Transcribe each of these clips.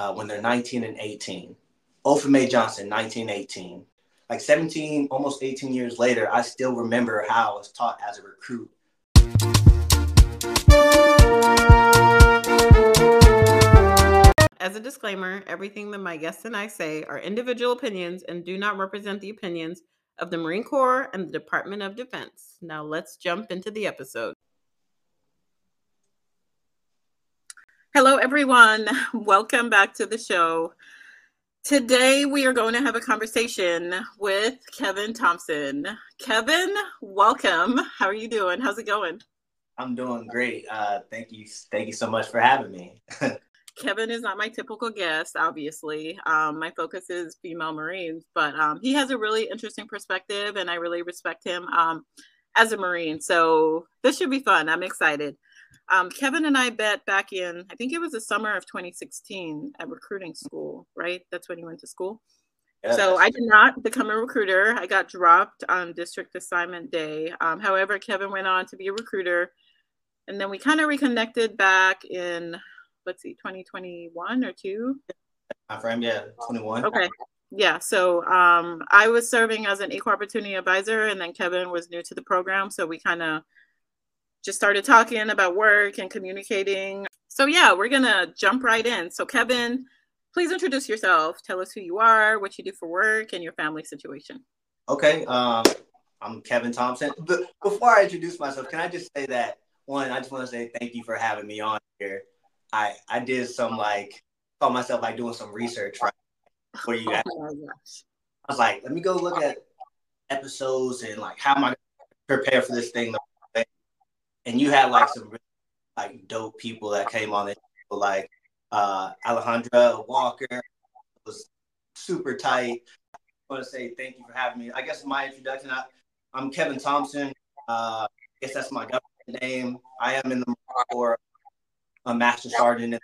uh, when they're 19 and 18. Opha Mae Johnson, 1918. Like 17, almost 18 years later, I still remember how I was taught as a recruit. As a disclaimer, everything that my guests and I say are individual opinions and do not represent the opinions of the Marine Corps and the Department of Defense. Now let's jump into the episode. Hello, everyone. Welcome back to the show. Today, we are going to have a conversation with Kevin Thompson. Kevin, welcome. How are you doing? How's it going? I'm doing great. Uh, thank you. Thank you so much for having me. Kevin is not my typical guest, obviously. Um, my focus is female Marines, but um, he has a really interesting perspective, and I really respect him um, as a Marine. So this should be fun. I'm excited. Um, Kevin and I met back in, I think it was the summer of 2016 at recruiting school, right? That's when you went to school. Yeah, so I did not become a recruiter. I got dropped on district assignment day. Um, however, Kevin went on to be a recruiter. And then we kind of reconnected back in let's see, 2021 or two? My friend, yeah, 21. Okay. Yeah. So um, I was serving as an equal opportunity advisor, and then Kevin was new to the program. So we kind of just started talking about work and communicating. So, yeah, we're going to jump right in. So, Kevin, please introduce yourself. Tell us who you are, what you do for work, and your family situation. Okay. Um, I'm Kevin Thompson. But before I introduce myself, can I just say that one, I just want to say thank you for having me on here. I I did some like call myself like doing some research right for you. Guys. Oh I was like, let me go look at episodes and like how am I prepare for this thing. And you had like some like dope people that came on it, like uh, Alejandra Walker was super tight. I want to say thank you for having me. I guess my introduction. I, am Kevin Thompson. Uh, I guess that's my government name. I am in the Marine a master sergeant in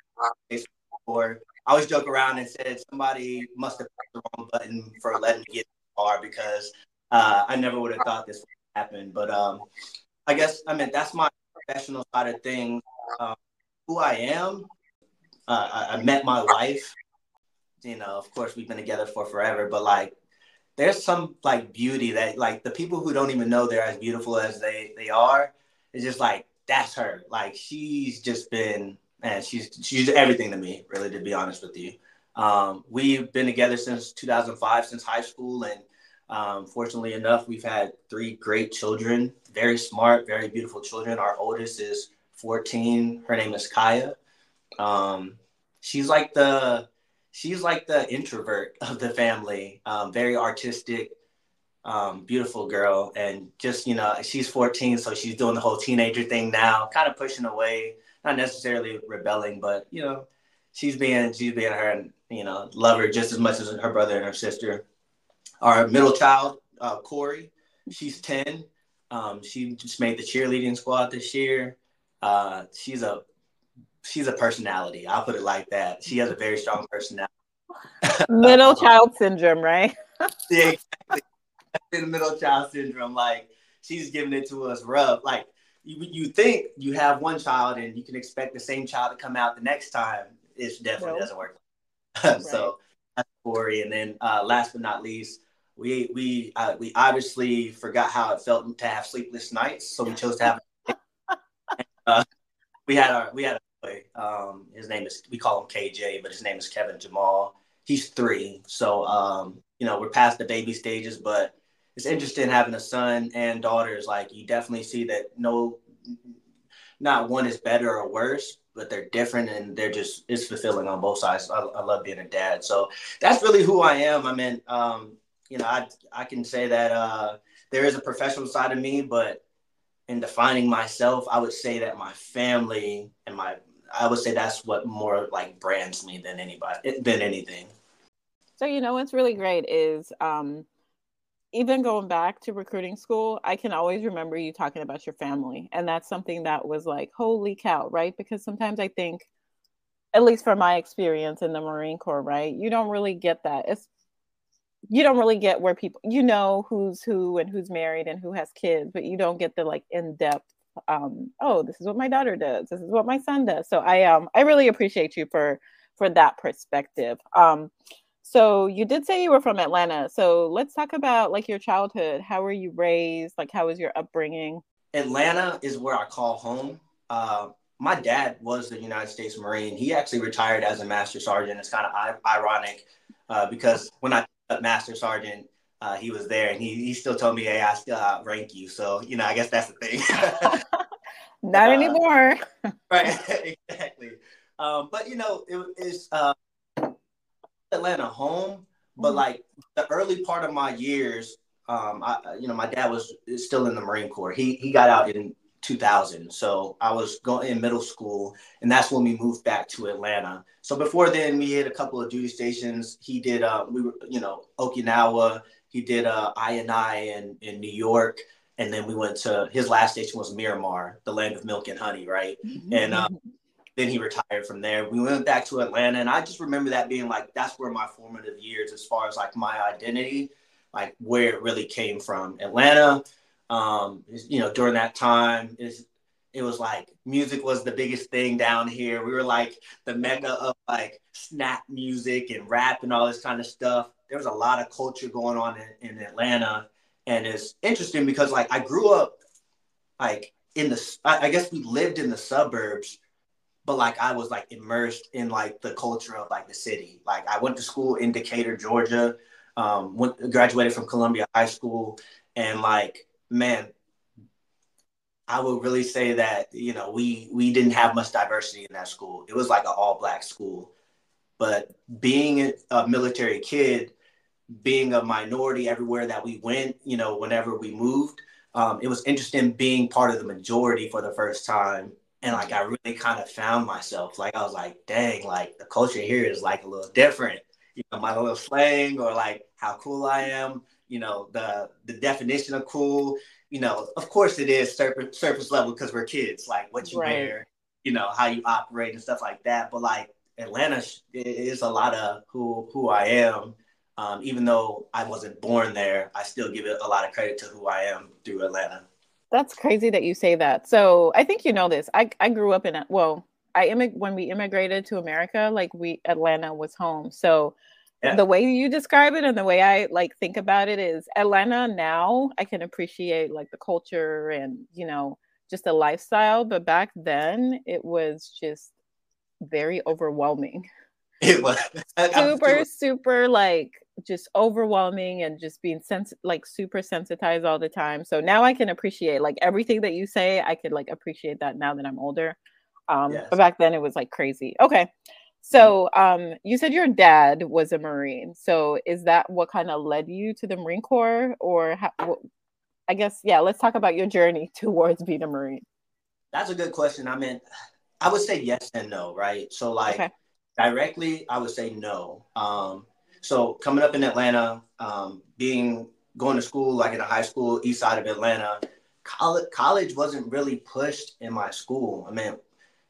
the Corps. I always joke around and said somebody must have pressed the wrong button for letting me get far because uh, I never would have thought this would happen. But um, I guess I mean that's my professional side of things. Um, who I am, uh, I, I met my wife. You know, of course, we've been together for forever, but like there's some like beauty that like the people who don't even know they're as beautiful as they they are it's just like that's her. Like she's just been and she's she's everything to me, really, to be honest with you. Um, we've been together since 2005, since high school, and um, fortunately enough, we've had three great children, very smart, very beautiful children. Our oldest is 14. Her name is Kaya. Um, she's like the she's like the introvert of the family, um, very artistic, um, beautiful girl, and just you know, she's 14, so she's doing the whole teenager thing now, kind of pushing away, not necessarily rebelling, but you know, she's being she's being her, and you know, love her just as much as her brother and her sister. Our middle child, uh, Corey, she's 10. Um, she just made the cheerleading squad this year. Uh, she's a she's a personality. I'll put it like that. She has a very strong personality. Middle child syndrome, right? yeah, exactly in the middle child syndrome. Like she's giving it to us rough. Like you, you think you have one child and you can expect the same child to come out the next time. It definitely nope. doesn't work. right. So that's Corey. And then uh, last but not least, we we uh, we obviously forgot how it felt to have sleepless nights, so we chose to have. uh, we had our we had a boy. Um, his name is we call him KJ, but his name is Kevin Jamal. He's three, so um, you know we're past the baby stages, but it's interesting having a son and daughters. Like you definitely see that no, not one is better or worse, but they're different and they're just it's fulfilling on both sides. I, I love being a dad, so that's really who I am. I mean, um, you know, I I can say that uh, there is a professional side of me, but in defining myself, I would say that my family and my I would say that's what more like brands me than anybody than anything. So you know what's really great is um even going back to recruiting school, I can always remember you talking about your family. And that's something that was like, holy cow, right? Because sometimes I think, at least from my experience in the Marine Corps, right? You don't really get that. It's you don't really get where people you know who's who and who's married and who has kids, but you don't get the like in-depth um, oh, this is what my daughter does, this is what my son does. So I um I really appreciate you for for that perspective. Um, so you did say you were from Atlanta. So let's talk about like your childhood. How were you raised? Like how was your upbringing? Atlanta is where I call home. Uh, my dad was the United States Marine. He actually retired as a master sergeant. It's kind of ironic uh, because when I master sergeant, uh, he was there and he, he still told me, Hey, I still outrank you. So, you know, I guess that's the thing. Not uh, anymore. right. exactly. Um, but you know, it is, uh, Atlanta home, but mm-hmm. like the early part of my years, um, I, you know, my dad was still in the Marine Corps. He, he got out in 2000. So I was going in middle school, and that's when we moved back to Atlanta. So before then, we had a couple of duty stations. He did, uh, we were, you know, Okinawa. He did uh, I in in New York, and then we went to his last station was Miramar, the land of milk and honey, right? Mm-hmm. And um, then he retired from there. We went back to Atlanta, and I just remember that being like that's where my formative years, as far as like my identity, like where it really came from. Atlanta um, you know, during that time, is it was like music was the biggest thing down here. We were like the mecca of like snap music and rap and all this kind of stuff. There was a lot of culture going on in, in Atlanta, and it's interesting because like I grew up like in the I, I guess we lived in the suburbs, but like I was like immersed in like the culture of like the city. Like I went to school in Decatur, Georgia. Um, went graduated from Columbia High School, and like man, I would really say that you know we we didn't have much diversity in that school. It was like an all black school, but being a military kid, being a minority everywhere that we went, you know, whenever we moved, um, it was interesting being part of the majority for the first time. And like I really kind of found myself. Like I was like, dang, like the culture here is like a little different. You know, my little slang or like how cool I am you know the the definition of cool you know of course it is surface surface level because we're kids like what you right. wear you know how you operate and stuff like that but like atlanta is a lot of who who i am um, even though i wasn't born there i still give it a lot of credit to who i am through atlanta that's crazy that you say that. So i think you know this. I, I grew up in well i immig- when we immigrated to america like we atlanta was home. So yeah. the way you describe it and the way I like think about it is Atlanta now I can appreciate like the culture and you know just the lifestyle but back then it was just very overwhelming. It was. Super super like just overwhelming and just being sens- like super sensitized all the time so now I can appreciate like everything that you say I could like appreciate that now that I'm older um yes. but back then it was like crazy okay so um, you said your dad was a Marine. So is that what kind of led you to the Marine Corps, or how, I guess yeah? Let's talk about your journey towards being a Marine. That's a good question. I mean, I would say yes and no, right? So like okay. directly, I would say no. Um, so coming up in Atlanta, um, being going to school like in a high school east side of Atlanta, college college wasn't really pushed in my school. I mean,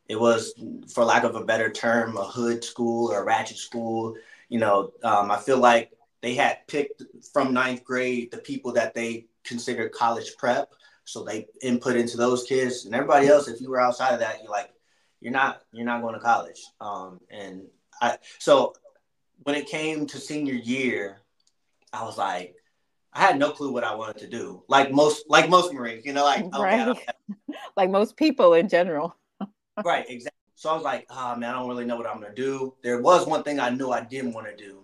it was, for lack of a better term, a hood school or a ratchet school. You know, um, I feel like they had picked from ninth grade the people that they considered college prep. So they input into those kids and everybody else. If you were outside of that, you're like, you're not, you're not going to college. Um, and I, so when it came to senior year, I was like, I had no clue what I wanted to do. Like most, like most Marines, you know, like oh, right. Okay, like most people in general right, exactly. So I was like, oh man, I don't really know what I'm gonna do. There was one thing I knew I didn't want to do.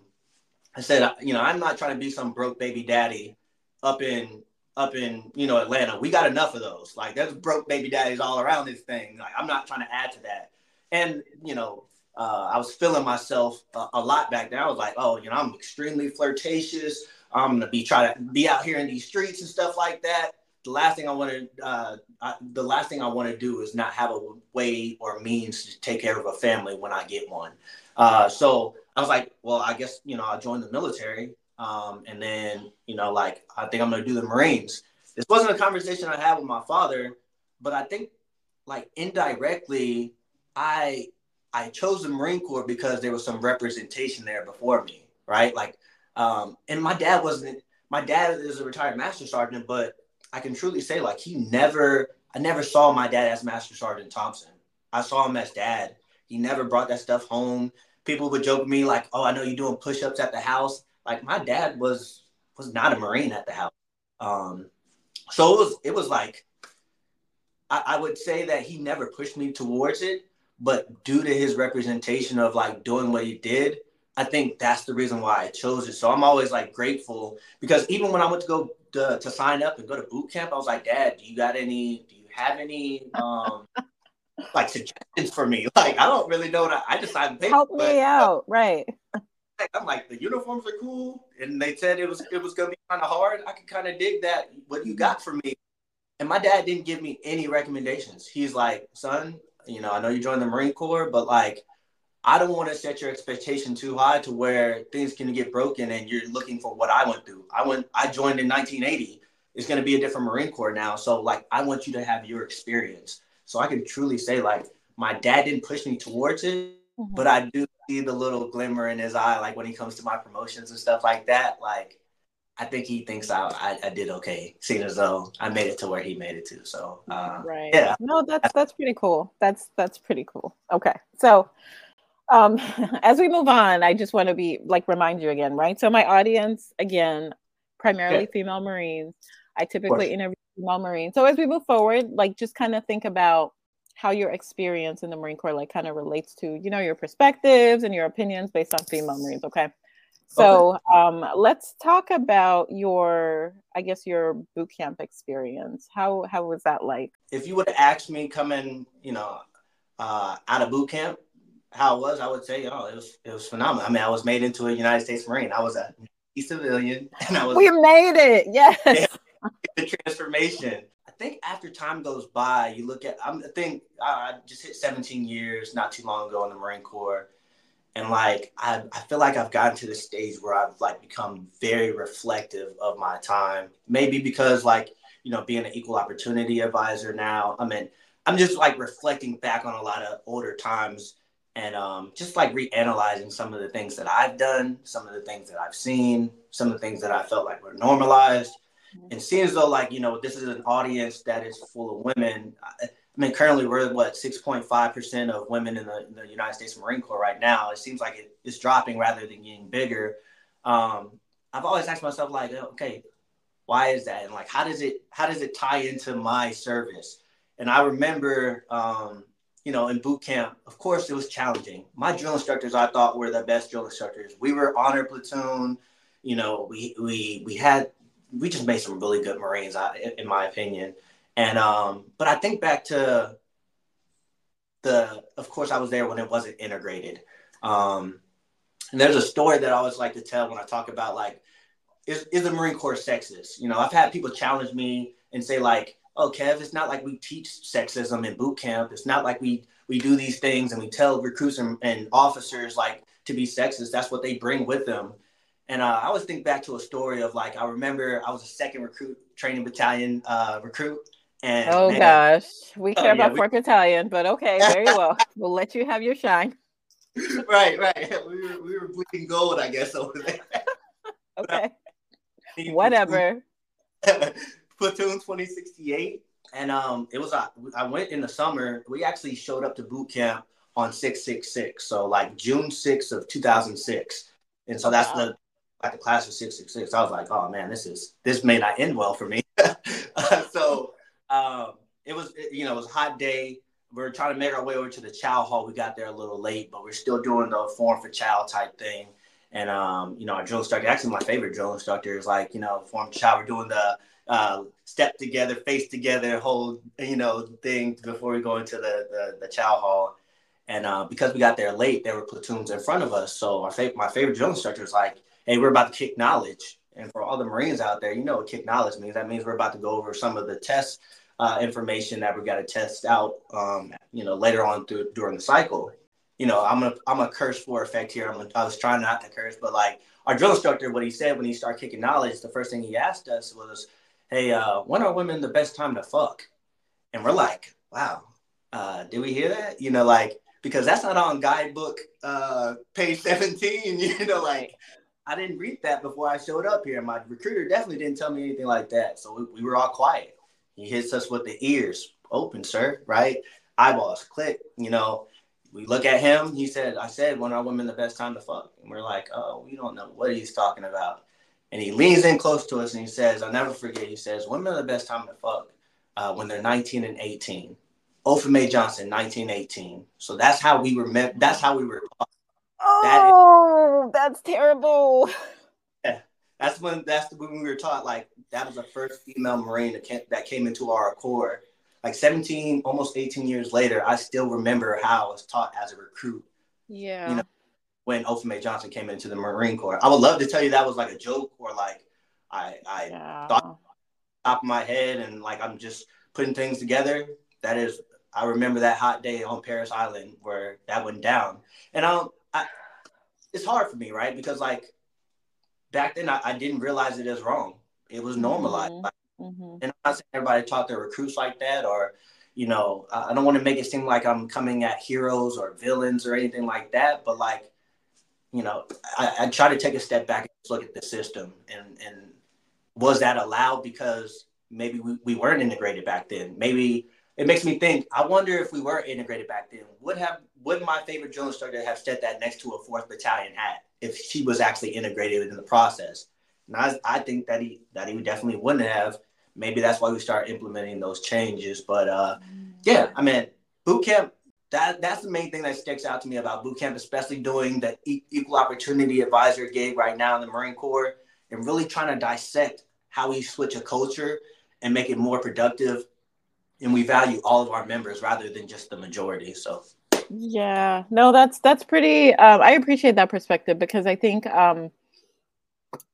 I said, you know, I'm not trying to be some broke baby daddy up in up in you know Atlanta. We got enough of those. Like there's broke baby daddies all around this thing. Like I'm not trying to add to that. And you know, uh, I was feeling myself a, a, lot back then. I was like, oh, you know, I'm extremely flirtatious. I'm gonna be trying to be out here in these streets and stuff like that the last thing I want to uh, the last thing I want to do is not have a way or means to take care of a family when I get one. Uh, so I was like, well, I guess you know I'll join the military, um, and then you know like I think I'm gonna do the Marines. This wasn't a conversation I had with my father, but I think like indirectly, I I chose the Marine Corps because there was some representation there before me, right? Like, um, and my dad wasn't. My dad is a retired master sergeant, but I can truly say like he never I never saw my dad as Master Sergeant Thompson. I saw him as dad. He never brought that stuff home. people would joke with me like, "Oh, I know you're doing push-ups at the house." Like my dad was was not a Marine at the house, um, so it was it was like I, I would say that he never pushed me towards it, but due to his representation of like doing what he did, I think that's the reason why I chose it. So I'm always like grateful because even when I went to go to, to sign up and go to boot camp, I was like, Dad, do you got any? Do you have any? Um, like suggestions for me. Like I don't really know that I just decided to help me out, right? I'm like the uniforms are cool, and they said it was it was gonna be kind of hard. I could kind of dig that. What you got for me? And my dad didn't give me any recommendations. He's like, son, you know, I know you joined the Marine Corps, but like, I don't want to set your expectation too high to where things can get broken and you're looking for what I went through. I went, I joined in 1980. It's going to be a different Marine Corps now. So like, I want you to have your experience. So I can truly say like, my dad didn't push me towards it, mm-hmm. but I do see the little glimmer in his eye, like when he comes to my promotions and stuff like that. Like, I think he thinks I, I, I, did okay, seeing as though I made it to where he made it to. So uh, right, yeah. No, that's that's pretty cool. That's that's pretty cool. Okay, so um, as we move on, I just want to be like remind you again, right? So my audience again, primarily yeah. female Marines. I typically interview female Marines. So as we move forward, like just kind of think about how your experience in the Marine Corps like kind of relates to you know your perspectives and your opinions based on female Marines. Okay. So um, let's talk about your, I guess, your boot camp experience. How how was that like? If you would have asked me coming, you know, uh, out of boot camp, how it was, I would say, oh, it was it was phenomenal. I mean, I was made into a United States Marine. I was a civilian, and I was. We made it. Yes. the transformation. I think after time goes by, you look at. I'm, I think I just hit 17 years not too long ago in the Marine Corps and like I, I feel like I've gotten to the stage where I've like become very reflective of my time. Maybe because like you know being an equal opportunity advisor now. I mean, I'm just like reflecting back on a lot of older times and um, just like reanalyzing some of the things that I've done, some of the things that I've seen, some of the things that I felt like were normalized, and seeing as though like you know this is an audience that is full of women. I, I mean, currently we're what 6.5% of women in the, in the, United States Marine Corps right now. It seems like it, it's dropping rather than getting bigger. Um, I've always asked myself, like, okay, why is that? And like, how does it how does it tie into my service? And I remember, um, you know, in boot camp, of course, it was challenging. My drill instructors, I thought, were the best drill instructors. We were honor platoon. You know, we we we had we just made some really good Marines, in my opinion. And um, but I think back to the of course I was there when it wasn't integrated. Um, and there's a story that I always like to tell when I talk about like is, is the Marine Corps sexist? You know, I've had people challenge me and say like, "Oh, Kev, it's not like we teach sexism in boot camp. It's not like we we do these things and we tell recruits and, and officers like to be sexist. That's what they bring with them." And uh, I always think back to a story of like I remember I was a second recruit training battalion uh, recruit, and oh man, gosh, we oh, care oh, yeah, about Fourth Battalion, but okay, very well. we'll let you have your shine. right, right. We were we were bleeding gold, I guess, over there. okay. Whatever. Platoon 2068. And um it was uh, I went in the summer. We actually showed up to boot camp on 666. So like June 6th of 2006. And so that's wow. the like the class of 666. I was like, oh man, this is this may not end well for me. uh, so um, it was, you know, it was a hot day. We are trying to make our way over to the chow hall. We got there a little late, but we're still doing the form for chow type thing. And, um, you know, our drill instructor, actually my favorite drill instructor is like, you know, form chow. We're doing the uh, step together, face together, whole, you know, thing before we go into the, the, the chow hall. And uh, because we got there late, there were platoons in front of us. So our fa- my favorite drill instructor is like, hey, we're about to kick knowledge. And for all the Marines out there, you know what kick knowledge means. That means we're about to go over some of the tests uh, information that we got to test out, um, you know, later on through, during the cycle. You know, I'm a I'm a curse for effect here. I'm a, I was trying not to curse, but like our drill instructor, what he said when he started kicking knowledge, the first thing he asked us was, "Hey, uh, when are women the best time to fuck?" And we're like, "Wow, uh, did we hear that?" You know, like because that's not on guidebook uh, page 17. You know, like I didn't read that before I showed up here. My recruiter definitely didn't tell me anything like that. So we, we were all quiet. He hits us with the ears open, sir, right? Eyeballs click, you know. we look at him. He said, "I said when are women the best time to fuck?" And we're like, "Oh, we don't know what he's talking about." And he leans in close to us and he says, "I'll never forget." He says, "Women are the best time to fuck uh, when they're 19 and 18." Opha Mae Johnson, 1918. So that's how we were met. That's how we were. Taught. Oh, that is, that's terrible. That's when that's when we were taught. Like that was the first female Marine that came, that came into our corps like 17, almost 18 years later, I still remember how I was taught as a recruit. Yeah. You know, when Opha Mae Johnson came into the Marine Corps. I would love to tell you that was like a joke or like I I yeah. thought top of my head and like I'm just putting things together. That is I remember that hot day on Parris Island where that went down. And I don't I it's hard for me, right? Because like back then I, I didn't realize it as wrong. It was normalized. Mm-hmm. Like, Mm-hmm. And I'm not saying everybody taught their recruits like that, or you know, I don't want to make it seem like I'm coming at heroes or villains or anything like that. But like, you know, I, I try to take a step back and look at the system, and and was that allowed because maybe we, we weren't integrated back then? Maybe it makes me think. I wonder if we were integrated back then, would have would my favorite drill instructor have said that next to a fourth battalion hat if she was actually integrated in the process? And I, I think that he that he definitely wouldn't have maybe that's why we start implementing those changes. But uh, yeah, I mean, boot camp. That that's the main thing that sticks out to me about boot camp, especially doing the equal opportunity advisor gig right now in the Marine Corps, and really trying to dissect how we switch a culture and make it more productive. And we value all of our members rather than just the majority. So. Yeah, no, that's that's pretty. Um, I appreciate that perspective because I think, um,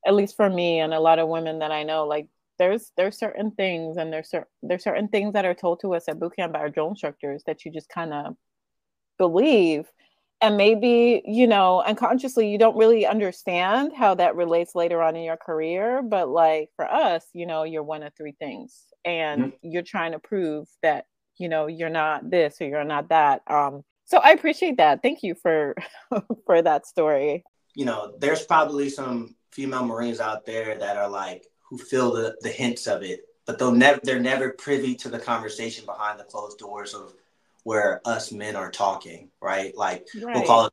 at least for me and a lot of women that I know, like there's there's certain things and there's certain there's certain things that are told to us at boot camp by our drill instructors that you just kind of believe and maybe you know unconsciously you don't really understand how that relates later on in your career but like for us you know you're one of three things and mm-hmm. you're trying to prove that you know you're not this or you're not that um so i appreciate that thank you for for that story you know there's probably some female marines out there that are like who feel the, the hints of it, but they'll never they're never privy to the conversation behind the closed doors of where us men are talking, right? Like right. we'll call it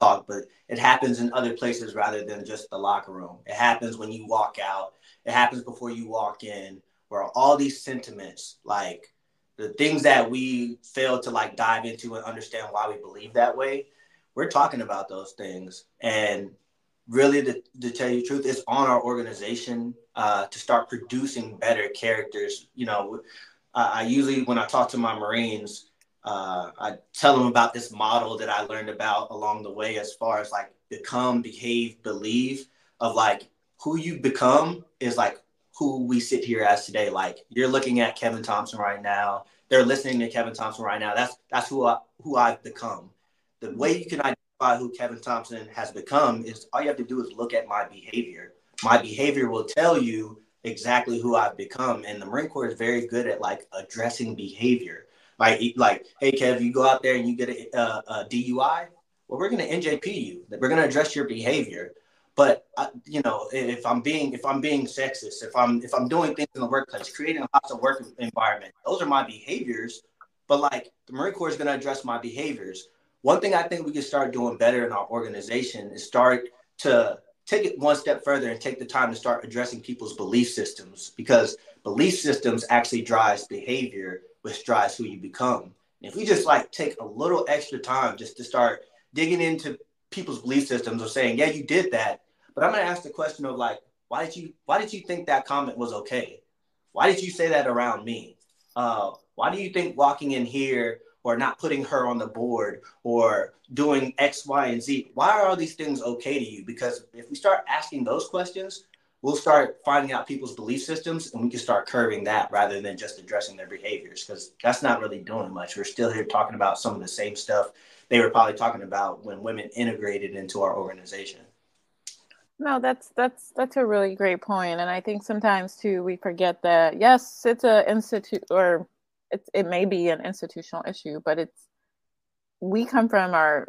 talk, but it happens in other places rather than just the locker room. It happens when you walk out. It happens before you walk in, where all these sentiments, like the things that we fail to like dive into and understand why we believe that way, we're talking about those things. And really, to, to tell you the truth, it's on our organization uh, to start producing better characters. You know, I usually when I talk to my Marines, uh, I tell them about this model that I learned about along the way, as far as like become, behave, believe, of like who you become is like who we sit here as today. Like you're looking at Kevin Thompson right now. They're listening to Kevin Thompson right now. That's that's who I who I've become. The way you can identify who Kevin Thompson has become is all you have to do is look at my behavior my behavior will tell you exactly who I've become. And the Marine Corps is very good at like addressing behavior. Like, like, hey, Kev, you go out there and you get a, a, a DUI. Well, we're going to NJP you. We're going to address your behavior. But uh, you know, if I'm being if I'm being sexist, if I'm if I'm doing things in the workplace, creating a hostile work environment, those are my behaviors. But like the Marine Corps is going to address my behaviors. One thing I think we can start doing better in our organization is start to take it one step further and take the time to start addressing people's belief systems because belief systems actually drives behavior which drives who you become if we just like take a little extra time just to start digging into people's belief systems are saying yeah you did that but i'm going to ask the question of like why did you why did you think that comment was okay why did you say that around me uh, why do you think walking in here or not putting her on the board or doing X, Y, and Z. Why are all these things okay to you? Because if we start asking those questions, we'll start finding out people's belief systems and we can start curving that rather than just addressing their behaviors because that's not really doing much. We're still here talking about some of the same stuff they were probably talking about when women integrated into our organization. No, that's that's that's a really great point, and I think sometimes too we forget that yes, it's a institute or it's it may be an institutional issue, but it's we come from our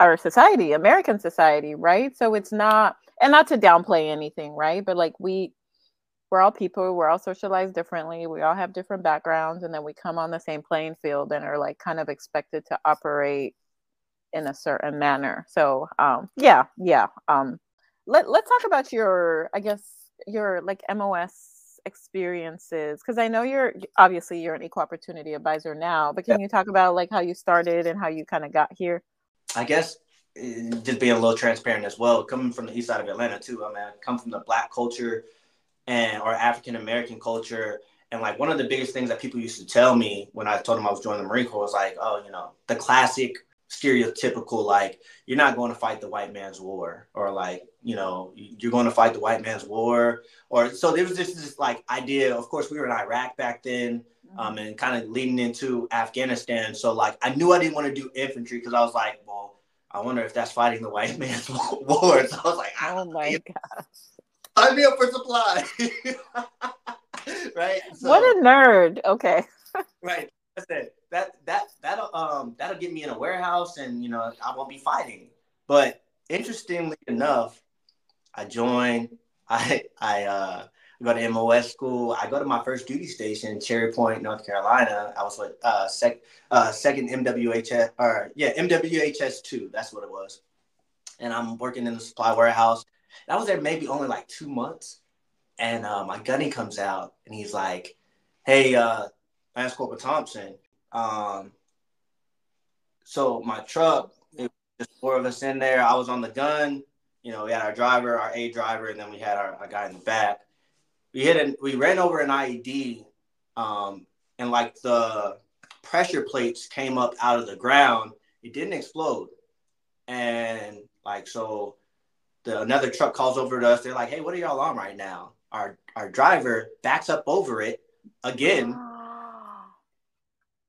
our society, American society, right? So it's not and not to downplay anything, right? But like we we're all people, we're all socialized differently, we all have different backgrounds, and then we come on the same playing field and are like kind of expected to operate in a certain manner. So um, yeah, yeah. Um, let let's talk about your, I guess, your like MOS experiences because I know you're obviously you're an equal opportunity advisor now, but can yeah. you talk about like how you started and how you kind of got here? I guess eh, just being a little transparent as well, coming from the east side of Atlanta too. I mean, I come from the black culture and or African American culture. And like one of the biggest things that people used to tell me when I told them I was joining the Marine Corps was like, oh, you know, the classic stereotypical like you're not going to fight the white man's war or like you know you're going to fight the white man's war. Or so there was just this like idea of course we were in iraq back then mm-hmm. um, and kind of leading into afghanistan. So like i knew i didn't want to do infantry because i was like well i wonder if that's fighting the white man's war. So i was like oh my god. I'm here for supply. Right? So, what a nerd. Okay. Right. That's it that that that'll um that'll get me in a warehouse and you know I won't be fighting. But interestingly enough, I joined. I I uh, go to MOS school. I go to my first duty station, Cherry Point, North Carolina. I was with uh, sec, uh, second MWHS or yeah MWHS two. That's what it was. And I'm working in the supply warehouse. I was there maybe only like two months, and uh, my gunny comes out and he's like, "Hey, uh, Lance Corporal Thompson, um, so my truck, it was just four of us in there. I was on the gun. You know, we had our driver, our A driver, and then we had our, our guy in the back. We hit an, we ran over an IED, um, and like the pressure plates came up out of the ground. It didn't explode, and like so, the another truck calls over to us. They're like, "Hey, what are y'all on right now?" Our our driver backs up over it again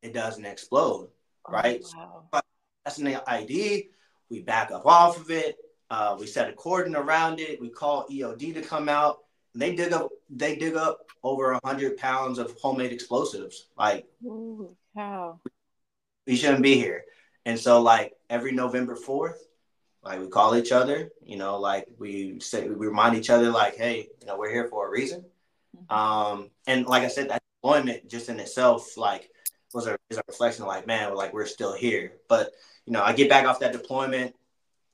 it doesn't explode, oh, right? wow. so that's an IED. We back up off of it. Uh, we set a cordon around it. We call EOD to come out. And they dig up. They dig up over a hundred pounds of homemade explosives. Like, Ooh, wow. We shouldn't be here. And so, like every November fourth, like we call each other. You know, like we say we remind each other, like, hey, you know, we're here for a reason. Mm-hmm. Um, and like I said, that deployment just in itself, like was a, is a reflection of like, man, like we're still here. But you know, I get back off that deployment.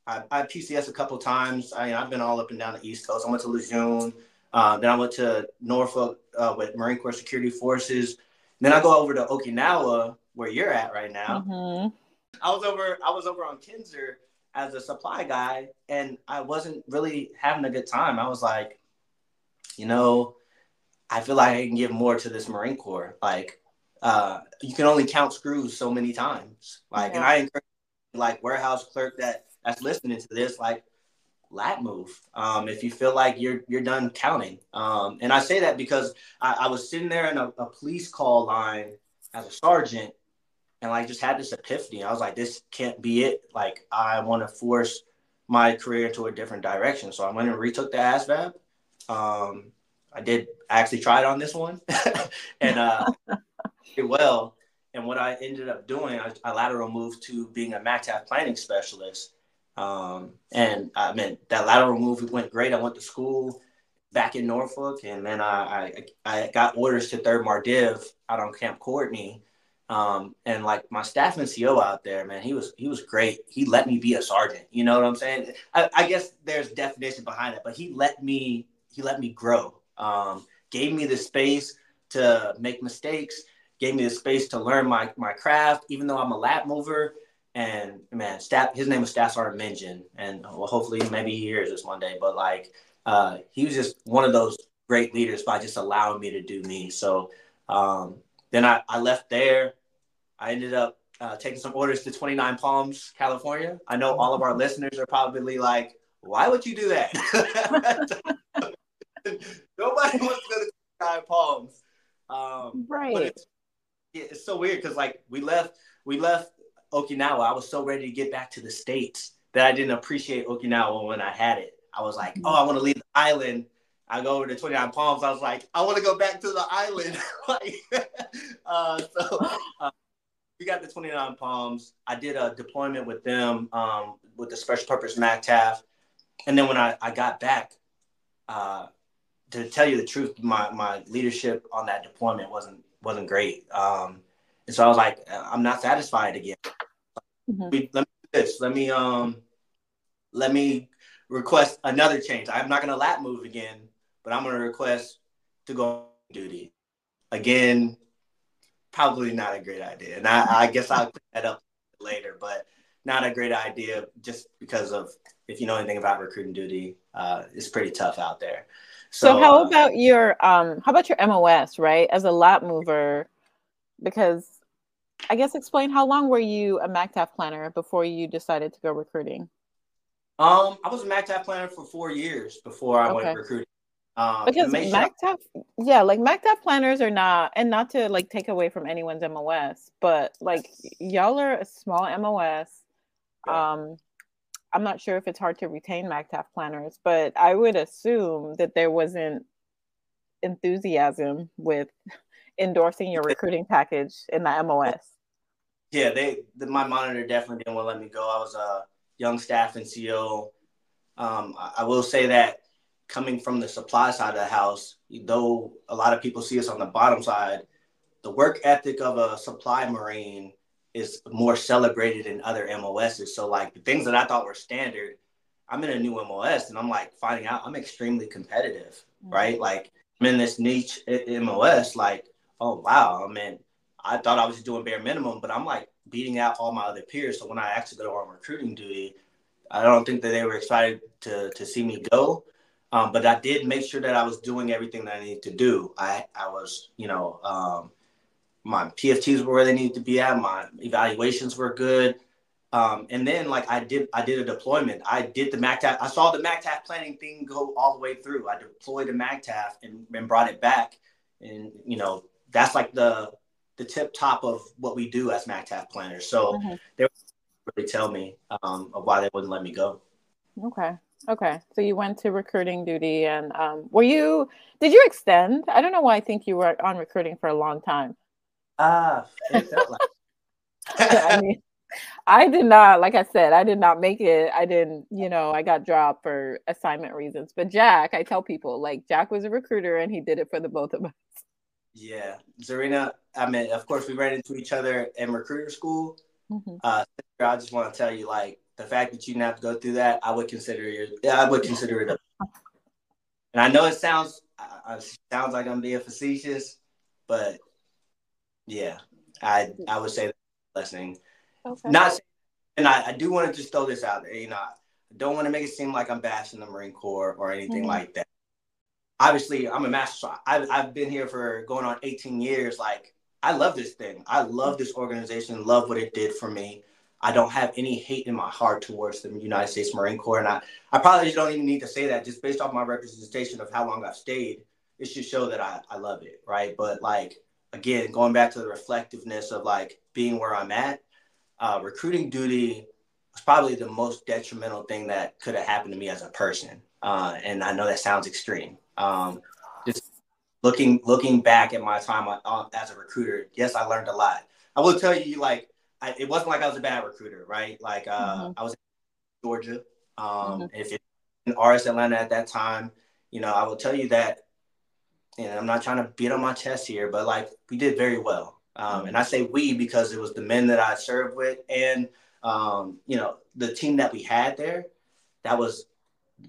I, I PCS a couple times. I, have been all up and down the East Coast. I went to Lejeune. Uh, then I went to Norfolk uh, with Marine Corps Security Forces. Then I go over to Okinawa, where you're at right now. Mm-hmm. I was over. I was over on Kinser as a supply guy, and I wasn't really having a good time. I was like, you know, I feel like I can give more to this Marine Corps. Like, uh, you can only count screws so many times. Like, yeah. and I encourage like warehouse clerk that that's listening to this, like, lat move. Um, if you feel like you're you're done counting. Um, and I say that because I, I was sitting there in a, a, police call line as a sergeant, and like just had this epiphany. I was like, this can't be it. Like, I want to force my career into a different direction. So I went and retook the ASVAB. Um, I did. I actually tried on this one, and uh, well. And what I ended up doing, I, I lateral moved to being a MAGTF planning specialist. Um, and I mean, that lateral move went great. I went to school back in Norfolk, and then I, I, I got orders to Third Mardiv out on Camp Courtney. Um, and like my staff NCO out there, man, he was he was great. He let me be a sergeant. You know what I'm saying? I, I guess there's definition behind it, but he let me he let me grow. Um, gave me the space to make mistakes gave me the space to learn my my craft, even though I'm a lat mover. And man, Staff, his name was Staff Sergeant Minjin, and well, hopefully maybe he hears this one day. But like, uh, he was just one of those great leaders by just allowing me to do me. So um, then I, I left there. I ended up uh, taking some orders to 29 Palms, California. I know all of our listeners are probably like, why would you do that? Nobody wants to go to 29 Palms. Um, right. But it's, it's so weird because like we left we left Okinawa. I was so ready to get back to the states that I didn't appreciate Okinawa when I had it. I was like, oh, I want to leave the island. I go over to 29 Palms. I was like, I want to go back to the island. like, uh, so uh, we got the 29 Palms. I did a deployment with them um, with the Special Purpose MAGTF. And then when I, I got back, uh, to tell you the truth, my, my leadership on that deployment wasn't wasn't great. Um, and so I was like, I'm not satisfied again. Mm-hmm. We, let me this. Let me um, let me request another change. I'm not gonna lat move again, but I'm gonna request to go duty again. Probably not a great idea, and I, I guess I'll put that up later. But not a great idea just because of if you know anything about recruiting duty, uh, it's pretty tough out there. So, so how uh, about your um how about your MOS, right? As a lat mover, because I guess explain how long were you a MAGTF planner before you decided to go recruiting? Um, I was a MAGTF planner for four years before I okay. went recruiting. Um, because MAGTF, yeah, like MAGTF planners are not, and not to like take away from anyone's MOS, but like y'all are a small MOS. Yeah. Um, I'm not sure if it's hard to retain MAGTF planners, but I would assume that there wasn't enthusiasm with endorsing your recruiting package in the MOS. Yeah, they the, my monitor definitely didn't want to let me go. I was a young staff NCO. Um, I, I will say that coming from the supply side of the house, though a lot of people see us on the bottom side, the work ethic of a supply marine is more celebrated in other MOSs. So like the things that I thought were standard, I'm in a new MOS and I'm like finding out I'm extremely competitive, mm-hmm. right? Like I'm in this niche MOS, like, oh wow, I mean, I thought I was doing bare minimum, but I'm like beating out all my other peers. So when I actually go on recruiting duty, I don't think that they were excited to to see me go. Um, but I did make sure that I was doing everything that I needed to do. I I was, you know, um, my PFTs were where they needed to be at. My evaluations were good. Um, and then like I did, I did a deployment. I did the MAGTF. I saw the MAGTF planning thing go all the way through. I deployed a MAGTF and, and brought it back. And you know, that's like the the tip top of what we do as MAGTF planners. So mm-hmm. they really tell me um, of why they wouldn't let me go. Okay. Okay. So you went to recruiting duty and um, were you, did you extend? I don't know why I think you were on recruiting for a long time. Ah, uh, I mean, I did not, like I said, I did not make it. I didn't, you know, I got dropped for assignment reasons. But Jack, I tell people, like, Jack was a recruiter and he did it for the both of us. Yeah. Zarina, I mean, of course, we ran into each other in recruiter school. Mm-hmm. Uh, I just want to tell you, like, the fact that you didn't have to go through that, I would consider it, I would consider it a, and I know it sounds, uh, sounds like I'm being facetious, but yeah, I I would say listening. Okay. Not, and I, I do want to just throw this out there. You know, I don't want to make it seem like I'm bashing the Marine Corps or anything mm-hmm. like that. Obviously, I'm a master. I've I've been here for going on 18 years. Like, I love this thing. I love this organization. Love what it did for me. I don't have any hate in my heart towards the United States Marine Corps, and I, I probably don't even need to say that. Just based off my representation of how long I've stayed, it should show that I, I love it, right? But like again, going back to the reflectiveness of like being where I'm at, uh, recruiting duty was probably the most detrimental thing that could have happened to me as a person. Uh, and I know that sounds extreme. Um, just looking looking back at my time uh, as a recruiter, yes, I learned a lot. I will tell you, like, I, it wasn't like I was a bad recruiter, right? Like, uh, mm-hmm. I was in Georgia. Um, mm-hmm. If it's in RS Atlanta at that time, you know, I will tell you that and I'm not trying to beat on my chest here, but like we did very well. Um, and I say we because it was the men that I served with and, um, you know, the team that we had there, that was,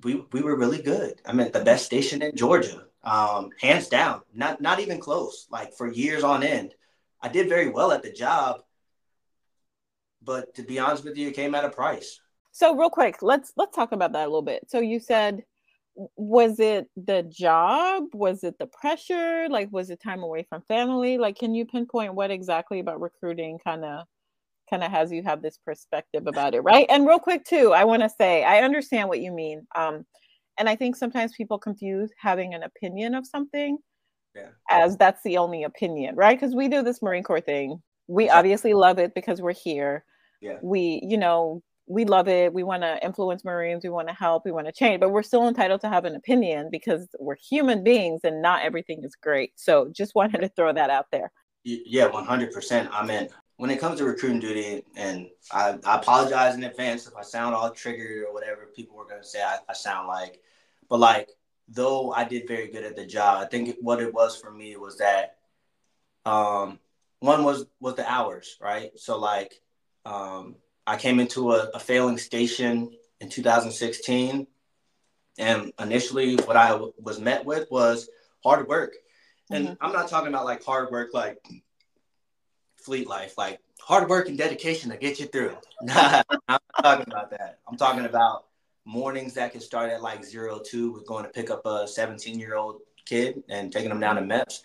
we, we were really good. I mean, the best station in Georgia, um, hands down, not, not even close, like for years on end. I did very well at the job, but to be honest with you, it came at a price. So real quick, let's let's talk about that a little bit. So you said was it the job? Was it the pressure? Like was it time away from family? Like can you pinpoint what exactly about recruiting kind of kind of has you have this perspective about it right? And real quick too i want to say i understand what you mean um and i think sometimes people confuse having an opinion of something yeah. as that's the only opinion right? Because we do this marine corps thing. We obviously love it because we're here. Yeah. we you know we love it. We want to influence Marines. We want to help. We want to change, but we're still entitled to have an opinion because we're human beings and not everything is great. So just wanted to throw that out there. Yeah, 100%. I mean, when it comes to recruiting duty, and I, I apologize in advance if I sound all triggered or whatever people were going to say I, I sound like, but like, though I did very good at the job, I think what it was for me was that um, one was was the hours, right? So like um, I came into a, a failing station in 2016. And initially, what I w- was met with was hard work. And mm-hmm. I'm not talking about like hard work, like fleet life, like hard work and dedication to get you through. I'm not talking about that. I'm talking about mornings that can start at like zero two with going to pick up a 17 year old kid and taking them down to MEPS.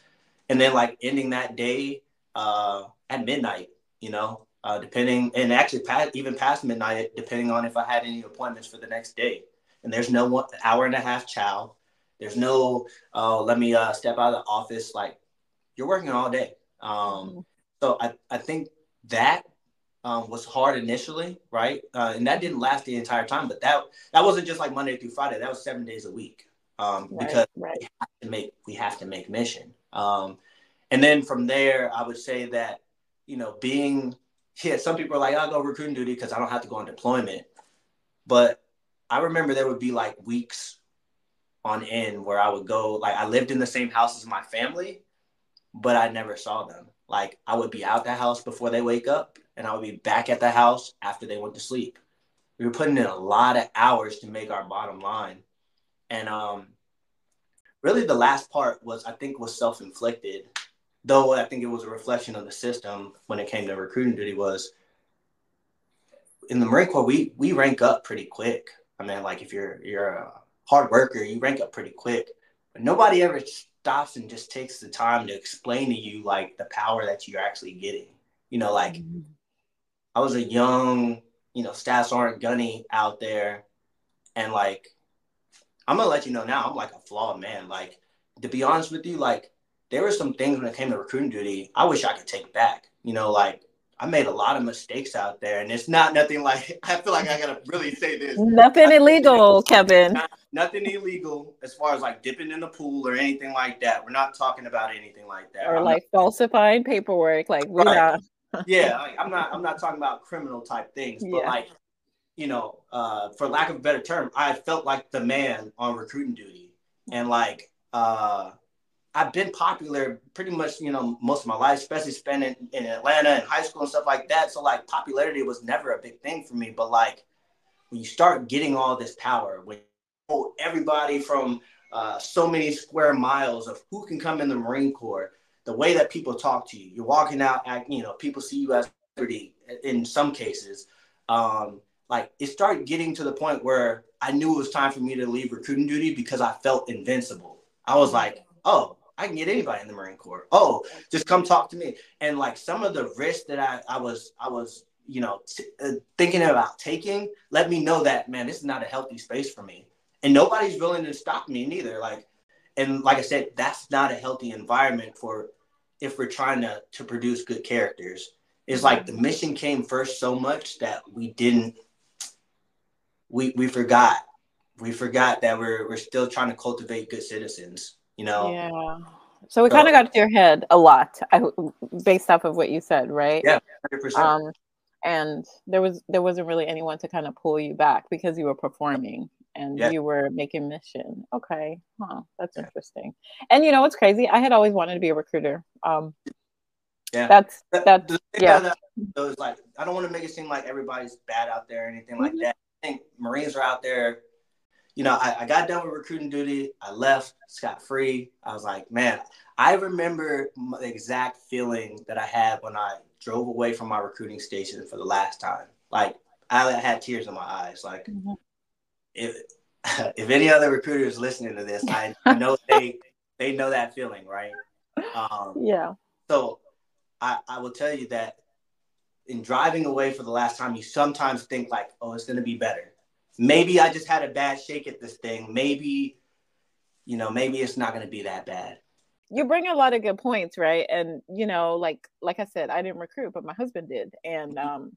And then like ending that day uh, at midnight, you know, uh, depending, and actually past, even past midnight, depending on if I had any appointments for the next day. And there's no one hour and a half chow. There's no, oh, let me uh, step out of the office. Like you're working all day. Um, mm-hmm. so I, I think that um, was hard initially, right? Uh, and that didn't last the entire time, but that that wasn't just like Monday through Friday. That was seven days a week um, right, because right. we have to make we have to make mission. Um, and then from there, I would say that you know being here, some people are like, I'll go recruiting duty because I don't have to go on deployment. But I remember there would be like weeks on end where I would go, like I lived in the same house as my family, but I never saw them. Like I would be out the house before they wake up and I would be back at the house after they went to sleep. We were putting in a lot of hours to make our bottom line. And um really the last part was I think was self-inflicted. Though I think it was a reflection of the system when it came to recruiting duty was in the Marine Corps we we rank up pretty quick. I mean like if you're you're a hard worker, you rank up pretty quick. But nobody ever stops and just takes the time to explain to you like the power that you're actually getting. You know, like mm-hmm. I was a young, you know, Staff Sergeant Gunny out there, and like I'm gonna let you know now, I'm like a flawed man. Like to be honest with you, like there were some things when it came to recruiting duty, I wish I could take back. You know, like I made a lot of mistakes out there, and it's not nothing like I feel like I gotta really say this. Nothing illegal, Kevin. Not, nothing illegal as far as like dipping in the pool or anything like that. We're not talking about anything like that. Or I'm like not, falsifying paperwork. Like we're right. not. yeah, like, I'm not. I'm not talking about criminal type things, but yeah. like, you know, uh, for lack of a better term, I felt like the man on recruiting duty, and like, uh, I've been popular pretty much, you know, most of my life, especially spending in Atlanta and high school and stuff like that. So like, popularity was never a big thing for me, but like, when you start getting all this power, when everybody from uh, so many square miles of who can come in the Marine Corps, the way that people talk to you, you're walking out, at, you know, people see you as pretty in some cases. Um, like it started getting to the point where I knew it was time for me to leave recruiting duty because I felt invincible. I was like, oh, I can get anybody in the Marine Corps. Oh, just come talk to me. And like some of the risks that I, I was, I was, you know, t- uh, thinking about taking, let me know that man, this is not a healthy space for me and nobody's willing to stop me neither. Like, and like I said, that's not a healthy environment for if we're trying to to produce good characters. It's like the mission came first so much that we didn't we we forgot we forgot that we're we're still trying to cultivate good citizens. You know. Yeah. So we so, kind of got to your head a lot, I, based off of what you said, right? Yeah, hundred percent. Um, and there was there wasn't really anyone to kind of pull you back because you were performing and yeah. you were making mission. Okay, huh? That's interesting. And you know what's crazy? I had always wanted to be a recruiter. Um, yeah, that's that's yeah. That, those like I don't want to make it seem like everybody's bad out there or anything like mm-hmm. that. I think Marines are out there. You know, I, I got done with recruiting duty. I left scot free. I was like, man, I remember the exact feeling that I had when I drove away from my recruiting station for the last time. Like I had tears in my eyes. Like mm-hmm if if any other recruiters listening to this, I, know they they know that feeling, right? Um, yeah. So I, I will tell you that in driving away for the last time, you sometimes think like, oh, it's going to be better. Maybe I just had a bad shake at this thing. Maybe, you know, maybe it's not going to be that bad. You bring a lot of good points, right? And you know, like like I said, I didn't recruit, but my husband did, and um,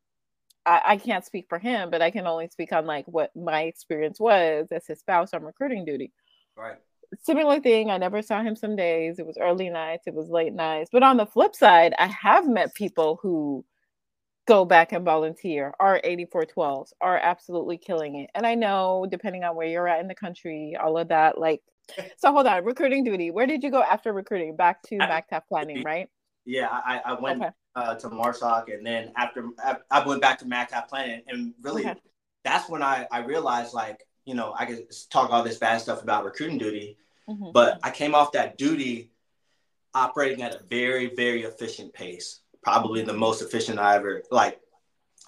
I, I can't speak for him, but I can only speak on like what my experience was as his spouse on recruiting duty. Right. Similar thing. I never saw him some days. It was early nights, it was late nights. But on the flip side, I have met people who go back and volunteer are 8412s are absolutely killing it and i know depending on where you're at in the country all of that like so hold on recruiting duty where did you go after recruiting back to MAGTF planning right yeah i, I went okay. uh, to Marsoc, and then after I went back to MAGTF planning. and really okay. that's when I I realized like you know I could talk all this bad stuff about recruiting duty, mm-hmm. but I came off that duty operating at a very very efficient pace, probably the most efficient I ever like.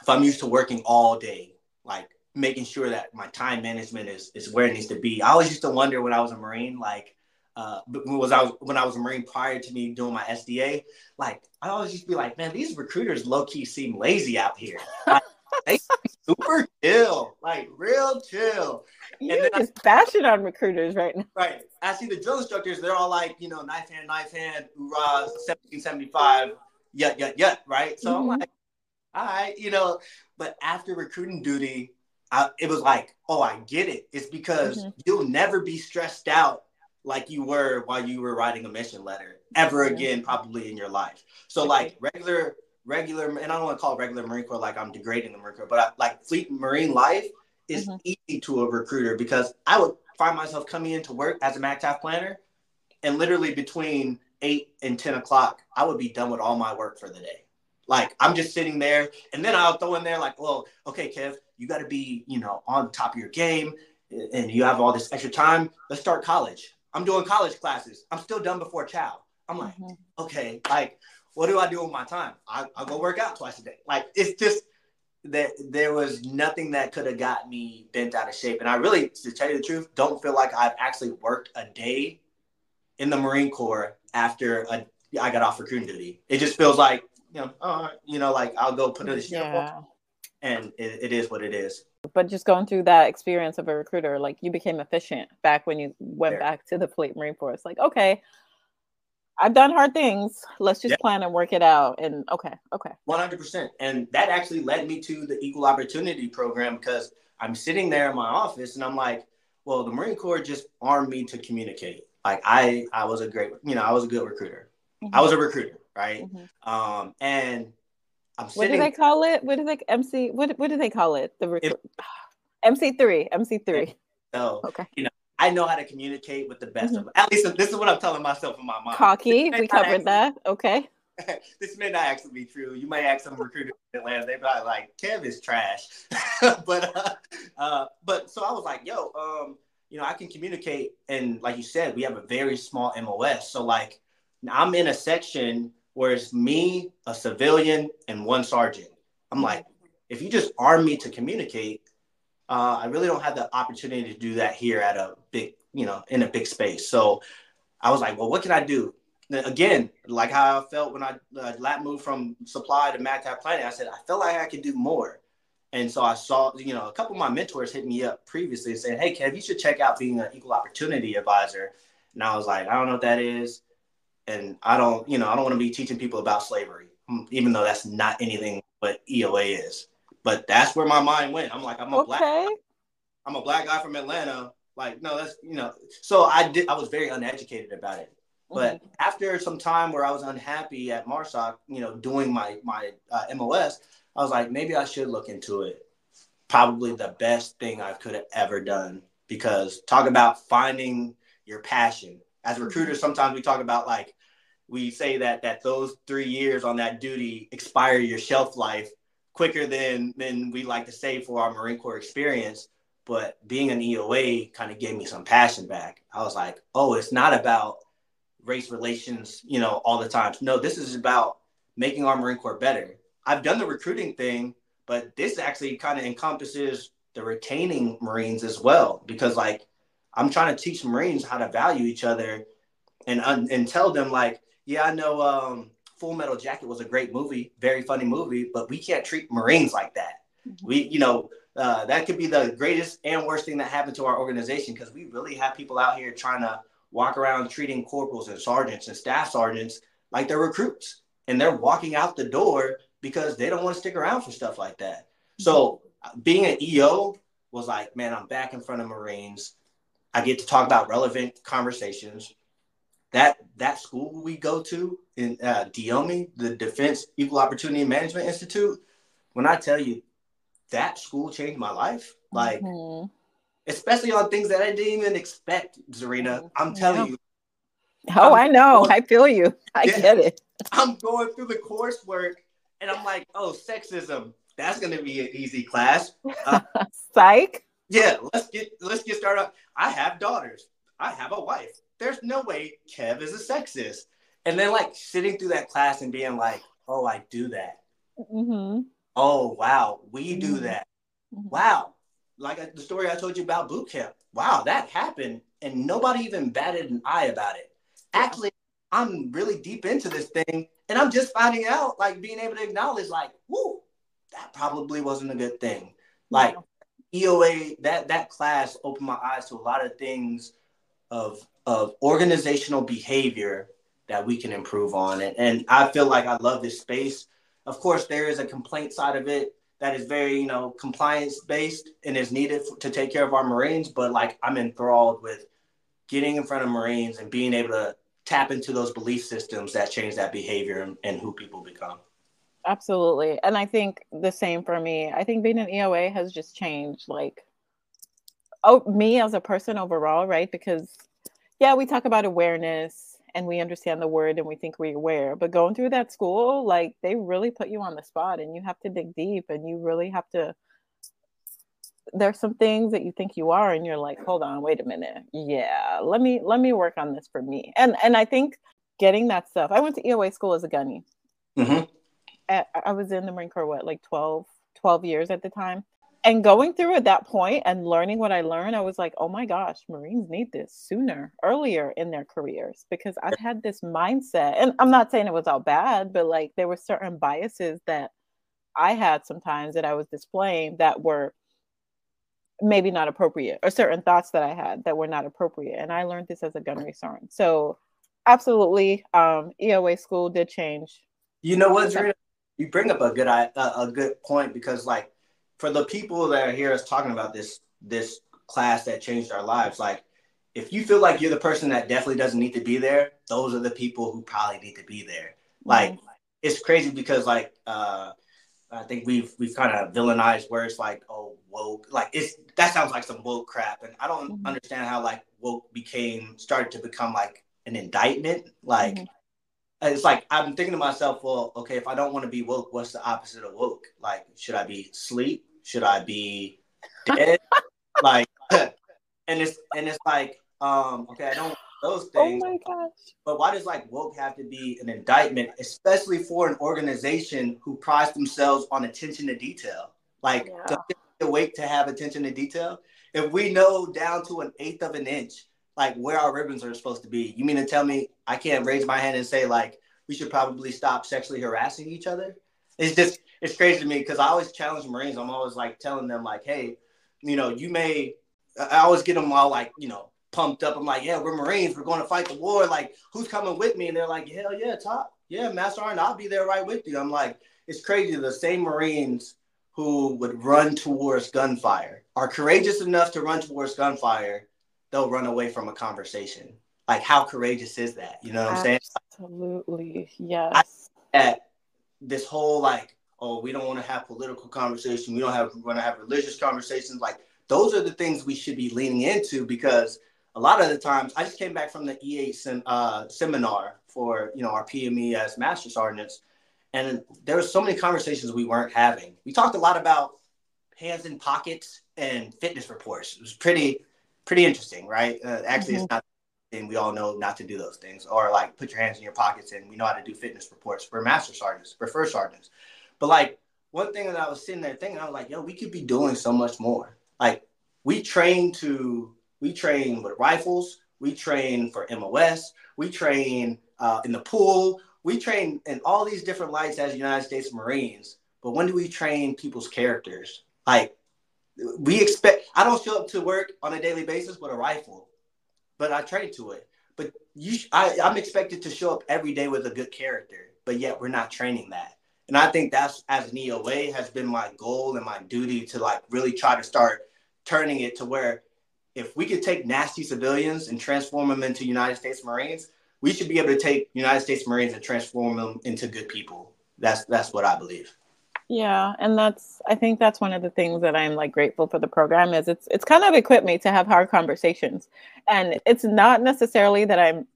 If I'm used to working all day, like making sure that my time management is is where it needs to be. I always used to wonder when I was a Marine, like uh, was I was when I was a Marine prior to me doing my SDA, like I always used to be like, man, these recruiters low key seem lazy out here. Like, they super chill, like real chill. You're just I, bashing on recruiters right now. Right. I see the drill instructors, they're all like, you know, knife hand, knife hand, hoorah, 1775, yut, yut, yut, right? So mm-hmm. I'm like, all right, you know, but after recruiting duty, I, it was like, oh, I get it. It's because mm-hmm. you'll never be stressed out like you were while you were writing a mission letter ever again, probably in your life. So like regular, regular, and I don't want to call it regular Marine Corps like I'm degrading the Marine Corps, but I, like fleet Marine life is mm-hmm. easy to a recruiter because I would find myself coming into work as a MAGTF planner, and literally between eight and ten o'clock, I would be done with all my work for the day. Like I'm just sitting there, and then I'll throw in there like, well, okay, Kev, you got to be, you know, on top of your game, and you have all this extra time. Let's start college. I'm doing college classes. I'm still done before chow. I'm like, mm-hmm. okay, like, what do I do with my time? I, I'll go work out twice a day. Like, it's just that there was nothing that could have got me bent out of shape. And I really, to tell you the truth, don't feel like I've actually worked a day in the Marine Corps after a, I got off recruiting duty. It just feels like, you know, uh, you know, like I'll go put it yeah. and it, it is what it is but just going through that experience of a recruiter, like you became efficient back when you went back to the Fleet Marine Force. Like, okay, I've done hard things. Let's just plan and work it out. And okay, okay. 100%. And that actually led me to the Equal Opportunity Program because I'm sitting there in my office and I'm like, well, the Marine Corps just armed me to communicate. Like I, I was a great, you know, I was a good recruiter. Mm-hmm. I was a recruiter, right? Mm-hmm. Um, and I'm sitting. what do they call it? What do they MC? What what do they call it? The rec- MC three. MC three. So okay, you know, I know how to communicate with the best mm-hmm. of. At least this is what I'm telling myself in my mind. Cocky. We covered actually, that. Okay. this may not actually be true. You might ask some recruiters in Atlanta. They probably like, "Kev is trash," but uh, uh, but so I was like, "Yo, um, you know, I can communicate." And like you said, we have a very small MOS. So like, I'm in a section where it's me, a civilian, and one sergeant. I'm like, if you just arm me to communicate, uh, I really don't have the opportunity to do that here at a big, you know, in a big space. So I was like, well, what can I do? Again, like how I felt when I uh, lat moved from supply to MAGTF planning, I said I felt like I could do more. And so I saw, you know, a couple of my mentors hit me up previously and said, "Hey, Kev, you should check out being an equal opportunity advisor." And I was like, "I don't know what that is." and I don't, you know, I don't want to be teaching people about slavery, mm, even though that's not anything what EOA is. But that's where my mind went. I'm like, I'm a okay. black, I'm a black guy from Atlanta. Like, no, that's you know. So I did. I was very uneducated about it. But mm-hmm. after some time where I was unhappy at Marsoc, you know, doing my my uh, MOS, I was like, maybe I should look into it. Probably the best thing I could have ever done because talk about finding your passion. As mm-hmm. recruiters, sometimes we talk about like we say that that those three years on that duty expire your shelf life quicker than than we like to say for our Marine Corps experience. But being an EOA kind of gave me some passion back. I was like, oh, it's not about race relations, you know, all the time. No, this is about making our Marine Corps better. I've done the recruiting thing, but this actually kind of encompasses the retaining Marines as well, because like I'm trying to teach Marines how to value each other and and tell them like yeah, I know um, Full Metal Jacket was a great movie, very funny movie, but we can't treat Marines like that. Mm-hmm. We, you know, uh, that could be the greatest and worst thing that happened to our organization because we really have people out here trying to walk around treating corporals and sergeants and staff sergeants like they're recruits and they're walking out the door because they don't want to stick around for stuff like that. So being an EO was like, man, I'm back in front of Marines. I get to talk about relevant conversations that that school we go to in uh, DEOMI, the Defense Equal Opportunity Management Institute, when I tell you that school changed my life, like mm-hmm. especially on things that I didn't even expect, Zarina. I'm telling you, Oh, I'm, I know. I feel you. I yeah, get it. I'm going through the coursework and I'm like, oh, sexism. That's gonna be an easy class. Uh, Psych. Yeah, let's get let's get started. I have daughters. I have a wife. There's no way Kev is a sexist. And then like sitting through that class and being like, oh, I do that. Mm-hmm. Oh wow, we do mm-hmm. that. Mm-hmm. Wow, like the story I told you about boot camp. Wow, that happened, and nobody even batted an eye about it. Actually, I'm really deep into this thing, and I'm just finding out, like being able to acknowledge, like, whoo, that probably wasn't a good thing. Like EOA, that that class opened my eyes to a lot of things of of organizational behavior that we can improve on. And, and I feel like I love this space. Of course, there is a complaint side of it that is very, you know, compliance based and is needed to take care of our Marines. But like, I'm enthralled with getting in front of Marines and being able to tap into those belief systems that change that behavior and, and who people become. Absolutely. And I think the same for me. I think being an EOA has just changed like oh me as a person overall, right? Because yeah, we talk about awareness and we understand the word and we think we're aware. But going through that school, like they really put you on the spot and you have to dig deep and you really have to there's some things that you think you are and you're like, hold on, wait a minute. Yeah, let me let me work on this for me. And and I think getting that stuff. I went to EOA school as a gunny. Mm-hmm. I was in the Marine Corps what like 12 12 years at the time and going through at that point and learning what I learned, I was like, oh my gosh, Marines need this sooner, earlier in their careers because I've had this mindset. And I'm not saying it was all bad, but like there were certain biases that I had sometimes that I was displaying that were maybe not appropriate, or certain thoughts that I had that were not appropriate. And I learned this as a gunnery sergeant. So absolutely, um, EOA school did change. You know what, You bring up a good a, a good point because like for the people that are here us talking about this this class that changed our lives, like if you feel like you're the person that definitely doesn't need to be there, those are the people who probably need to be there. Mm-hmm. Like it's crazy because like uh I think we've we've kind of villainized words like oh woke like it's that sounds like some woke crap and I don't mm-hmm. understand how like woke became started to become like an indictment like mm-hmm it's like I'm thinking to myself, well, okay, if I don't want to be woke, what's the opposite of woke? Like, should I be sleep? Should I be dead? like, and it's and it's like, um, okay, I don't those oh things. Oh my gosh! But why does like woke have to be an indictment, especially for an organization who prides themselves on attention to detail? Like, yeah. to wait to have attention to detail. If we know down to an eighth of an inch, like where our ribbons are supposed to be, you mean to tell me I can't raise my hand and say like we should probably stop sexually harassing each other? It's just it's crazy to me because I always challenge Marines. I'm always like telling them like, hey, you know, you may. I always get them all like, you know, pumped up. I'm like, yeah, we're Marines. We're going to fight the war. Like, who's coming with me? And they're like, hell yeah, top. Yeah, Master Arn, I'll be there right with you. I'm like, it's crazy. The same Marines who would run towards gunfire are courageous enough to run towards gunfire. They'll run away from a conversation. Like, how courageous is that? You know what I'm saying? Absolutely. Yes. I, this whole like, oh, we don't want to have political conversation. We don't have want to have religious conversations. Like those are the things we should be leaning into because a lot of the times I just came back from the E8 sem- uh, seminar for you know our PME as master sergeants, and there were so many conversations we weren't having. We talked a lot about hands in pockets and fitness reports. It was pretty pretty interesting, right? Uh, actually, mm-hmm. it's not and we all know not to do those things or like put your hands in your pockets and we know how to do fitness reports for master sergeants for first sergeants but like one thing that i was sitting there thinking i was like yo we could be doing so much more like we train to we train with rifles. We train for mos we train uh, in the pool. We train in all these different lights as united states marines. But when do we train people's characters? Like we expect i don't show up to work on a daily basis with a rifle but I train to it. But you, I, I'm expected to show up every day with a good character, but yet we're not training that. And I think that's as an EOA has been my goal and my duty to like really try to start turning it to where if we could take nasty civilians and transform them into United States Marines, we should be able to take United States Marines and transform them into good people. That's that's what I believe. Yeah, and that's I think that's one of the things that I'm like grateful for the program is it's it's kind of equipped me to have hard conversations. And it's not necessarily that I'm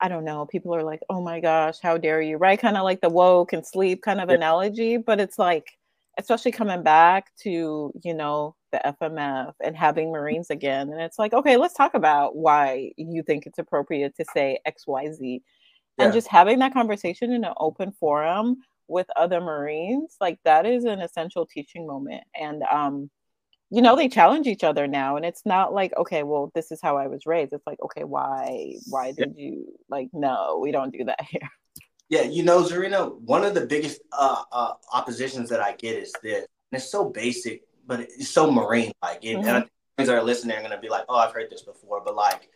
I don't know, people are like, oh my gosh, how dare you, right? Kind of like the woke and sleep kind of yeah. analogy, but it's like, especially coming back to, you know, the FMF and having Marines again. And it's like, okay, let's talk about why you think it's appropriate to say XYZ. Yeah. And just having that conversation in an open forum with other Marines, like that is an essential teaching moment. And um, you know they challenge each other now and it's not like okay well this is how i was raised it's like okay why why did yeah. you like no we don't do that here yeah you know zarina one of the biggest uh, uh, oppositions that i get is this and it's so basic but it's so marine like mm-hmm. and things that are listening are going to be like oh i've heard this before but like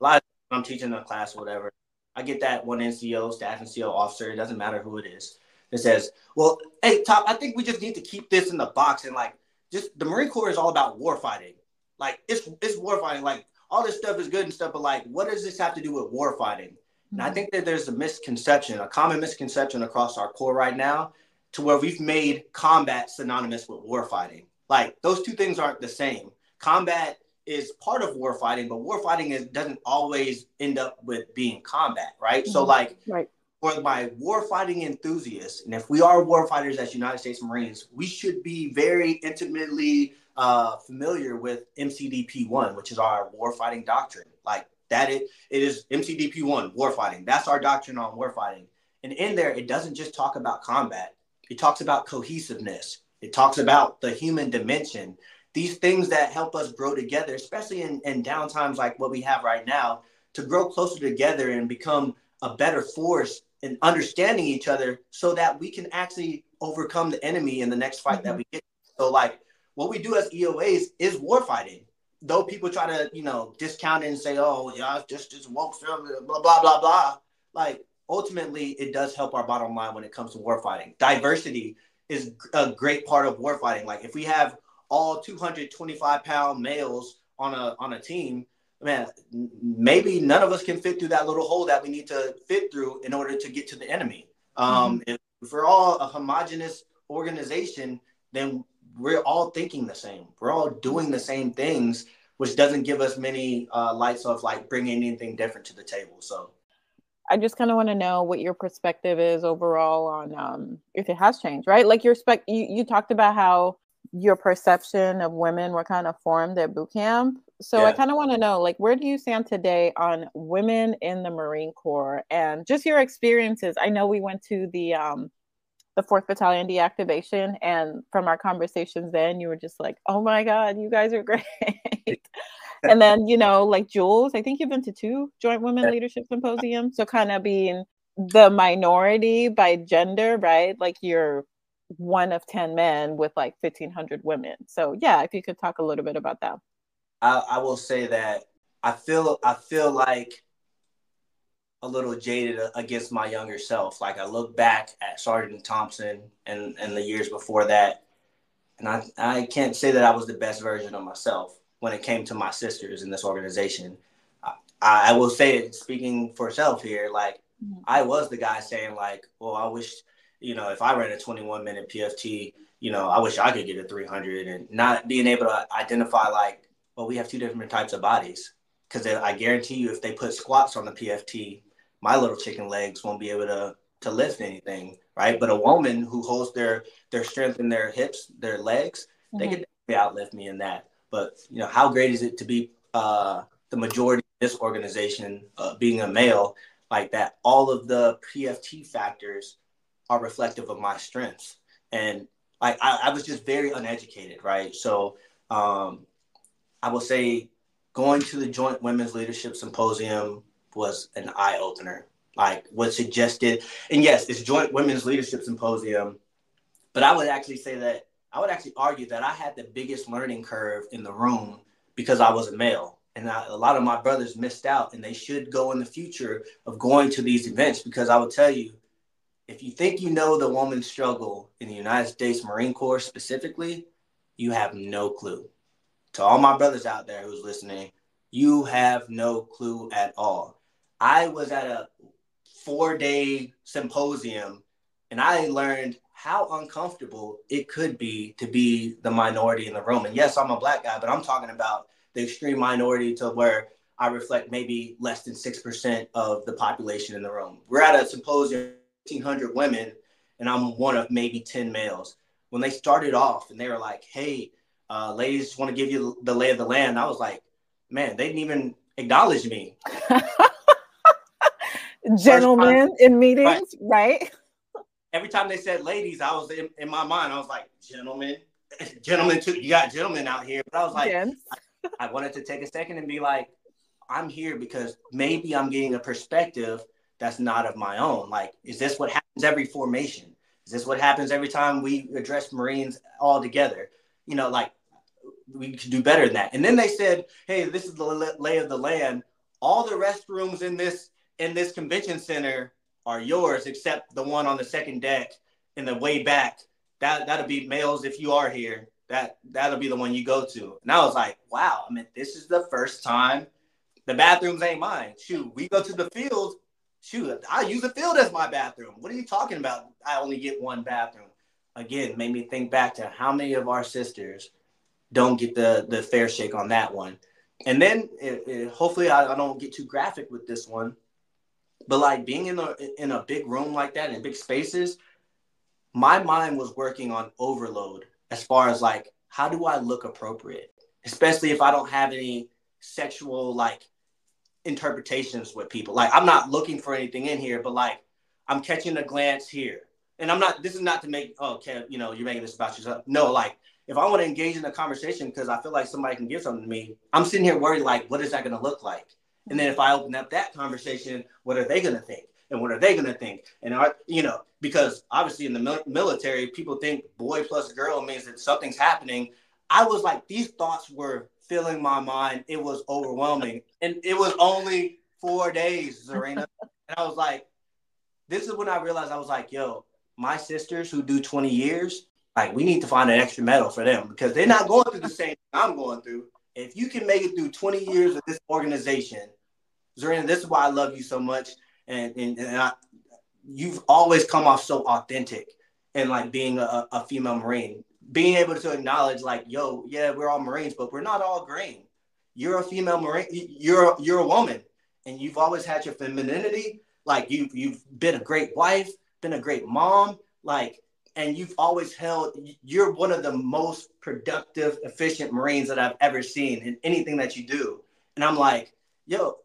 a lot of i'm teaching a class or whatever i get that one nco staff nco officer it doesn't matter who it is that says well hey top i think we just need to keep this in the box and like just the Marine Corps is all about war fighting. Like it's it's war fighting. Like all this stuff is good and stuff, but like what does this have to do with war fighting? Mm-hmm. And I mm-hmm. think that there's a misconception, a common misconception across our corps right now, to where we've made combat synonymous with war fighting. Like those two things aren't the same. Combat is part of war fighting, but war fighting is, doesn't always end up with being combat, right? Mm-hmm. So like right for my war fighting enthusiasts, and if we are war fighters as United States Marines, we should be very intimately uh, familiar with MCDP one, which is our war fighting doctrine. Like that, it it is MCDP one war fighting. That's our doctrine on war fighting. And in there, it doesn't just talk about combat. It talks about cohesiveness. It talks about the human dimension. These things that help us grow together, especially in, in downtimes like what we have right now, to grow closer together and become a better force in understanding each other so that we can actually overcome the enemy in the next fight mm-hmm. that we get. So like what we do as EOAs is war fighting. Though people try to, you know, discount it and say, oh, yeah, it's just just woke film, blah, blah, blah, blah. Like ultimately it does help our bottom line when it comes to war fighting. Diversity is a great part of warfighting. Like if we have all 225 pound males on a on a team, man, maybe none of us can fit through that little hole that we need to fit through in order to get to the enemy. Um, mm-hmm. If we're all a homogenous organization, then we're all thinking the same. We're all doing the same things, which doesn't give us many uh, lights of like bringing anything different to the table. So. I just kind of want to know what your perspective is overall on um, if it has changed, right? Like your spec, you, you talked about how your perception of women were kind of formed at boot camp so yeah. I kind of want to know, like, where do you stand today on women in the Marine Corps and just your experiences? I know we went to the um, the Fourth Battalion deactivation, and from our conversations then, you were just like, "Oh my God, you guys are great." And then, you know, like Jules, I think you've been to two Joint Women Leadership Symposiums. So kind of being the minority by gender, right? Like you're one of 10 men with like 1500 women. So yeah, if you could talk a little bit about that. I, I will say that I feel I feel like a little jaded against my younger self. Like I look back at Sergeant Thompson and, and the years before that, and I, I can't say that I was the best version of myself when it came to my sisters in this organization. I, I will say it speaking for self here, like mm-hmm. I was the guy saying like, well, I wish, you know, if I ran a 21 minute PFT, you know, I wish I could get a 300 and not being able to identify like well, we have two different types of bodies. Because I guarantee you, if they put squats on the PFT, my little chicken legs won't be able to to lift anything, right? But a woman who holds their their strength in their hips, their legs, mm-hmm. they can outlift me in that. But you know, how great is it to be uh, the majority of this organization, uh, being a male like that? All of the PFT factors are reflective of my strengths, and I, I, I was just very uneducated, right? So um, I will say going to the Joint Women's Leadership Symposium was an eye opener. Like what suggested, and yes, it's Joint Women's Leadership Symposium, but I would actually say that I would actually argue that I had the biggest learning curve in the room because I was a male. And I, a lot of my brothers missed out, and they should go in the future of going to these events because I will tell you, if you think you know the woman's struggle in the United States Marine Corps specifically, you have no clue to all my brothers out there who's listening, you have no clue at all. I was at a four day symposium and I learned how uncomfortable it could be to be the minority in the room. And yes, I'm a black guy, but I'm talking about the extreme minority to where I reflect maybe less than 6% of the population in the room. We're at a symposium, 1,500 women, and I'm one of maybe 10 males. When they started off and they were like, hey, uh, ladies want to give you the lay of the land, I was like, man, they didn't even acknowledge me. Gentlemen in meetings, right. right? Every time they said ladies, I was in, in my mind, I was like, gentlemen, gentlemen, too. You got gentlemen out here. But I was like, yes. I, I wanted to take a second and be like, I'm here because maybe I'm getting a perspective that's not of my own. Like, is this what happens every formation? Is this what happens every time we address Marines all together? You know, like we could do better than that. And then they said, hey, this is the lay of the land. All the restrooms in this in this convention center are yours, except the one on the second deck in the way back. That that'll be males if you are here. That that'll be the one you go to. And I was like, wow, I mean, this is the first time the bathrooms ain't mine. Shoot, we go to the field. Shoot, I use the field as my bathroom. What are you talking about? I only get one bathroom. Again, made me think back to how many of our sisters don't get the the fair shake on that one. And then it, it, hopefully I, I don't get too graphic with this one, but like being in a in a big room like that in big spaces, my mind was working on overload as far as like how do I look appropriate, especially if I don't have any sexual like interpretations with people. Like I'm not looking for anything in here, but like I'm catching a glance here. And I'm not this is not to make oh okay, you know, you're making this about yourself. No, like if I want to engage in a conversation because I feel like somebody can give something to me, I'm sitting here worried like what is that gonna look like? And then if I open up that conversation, what are they gonna think? And what are they gonna think? And are you know, because obviously in the mil- military, people think boy plus girl means that something's happening. I was like, these thoughts were filling my mind. It was overwhelming. And it was only four days, Zarina. and I was like, this is when I realized I was like, yo, my sisters who do 20 years, like we need to find an extra medal for them because they're not going through the same I'm going through. If you can make it through 20 years of this organization, Zarina, this is why I love you so much. And, and, and I, you've always come off so authentic and like being a, a female Marine being able to acknowledge like, yo, yeah, we're all Marines, but we're not all green. You're a female Marine. You're you're a woman, and you've always had your femininity. Like you you've been a great wife, been a great mom, like, and you've always held. You're one of the most productive, efficient Marines that I've ever seen in anything that you do. And I'm like, yo,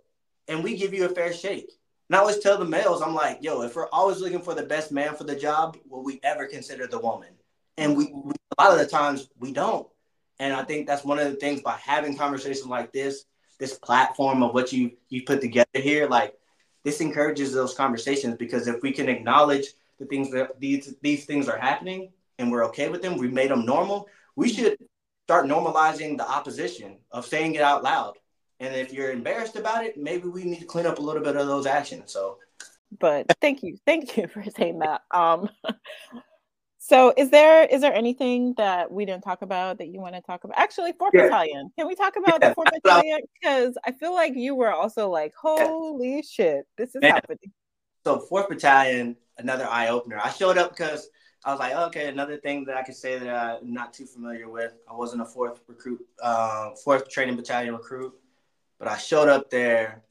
and we give you a fair shake. And I always tell the males, I'm like, yo, if we're always looking for the best man for the job, will we ever consider the woman? And we, we a lot of the times we don't. And I think that's one of the things by having conversations like this, this platform of what you you put together here, like this encourages those conversations because if we can acknowledge the things that these these things are happening and we're okay with them, we made them normal. We should start normalizing the opposition of saying it out loud. And if you're embarrassed about it, maybe we need to clean up a little bit of those actions. So but thank you thank you for saying that um so is there is there anything that we didn't talk about that you want to talk about? Actually, fourth yeah. battalion. Can we talk about yeah. the fourth battalion? Because I feel like you were also like, holy yeah. shit, this is happening. So fourth battalion, another eye opener. I showed up because I was like, okay, another thing that I could say that I'm not too familiar with. I wasn't a fourth recruit, uh, fourth training battalion recruit, but I showed up there.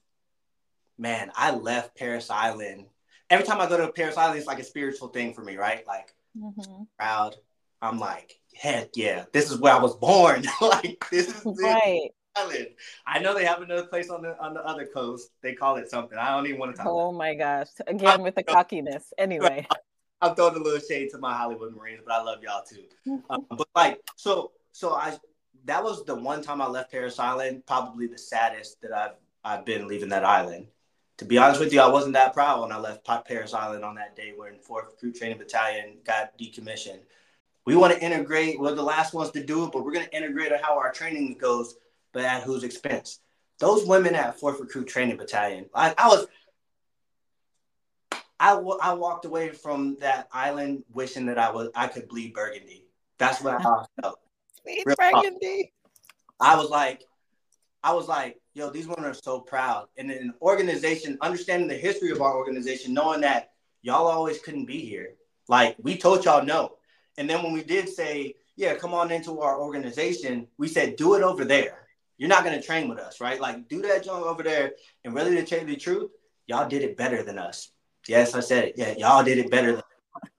Man, I left Parris Island. Every time I go to Parris Island, it's like a spiritual thing for me, right? Like mm-hmm. proud. I'm like, heck yeah, this is where I was born. like this is right. Island. I know they have another place on the on the other coast. They call it something. I don't even want to talk. Oh my gosh! Again with the cockiness. Anyway, I'm throwing a little shade to my Hollywood Marines, but I love y'all too. um, but like, so so I that was the one time I left Parris Island. Probably the saddest that I've I've been leaving that island to be honest with you, I wasn't that proud when I left Parris Island on that day when 4th Crew Training Battalion got decommissioned. We want to integrate, we're the last ones to do it, but we're going to integrate how our training goes, but at whose expense? Those women at 4th Recruit Training Battalion, I, I was, I, w- I walked away from that island wishing that I was I could bleed burgundy. That's what I felt. Bleed burgundy. I was like, I was like, yo, these women are so proud. And an organization, understanding the history of our organization, knowing that y'all always couldn't be here. Like we told y'all no. And then when we did say, yeah, come on into our organization, we said, do it over there. You're not gonna train with us, right? Like do that job over there. And really to tell you the truth, y'all did it better than us. Yes, I said it. Yeah, y'all did it better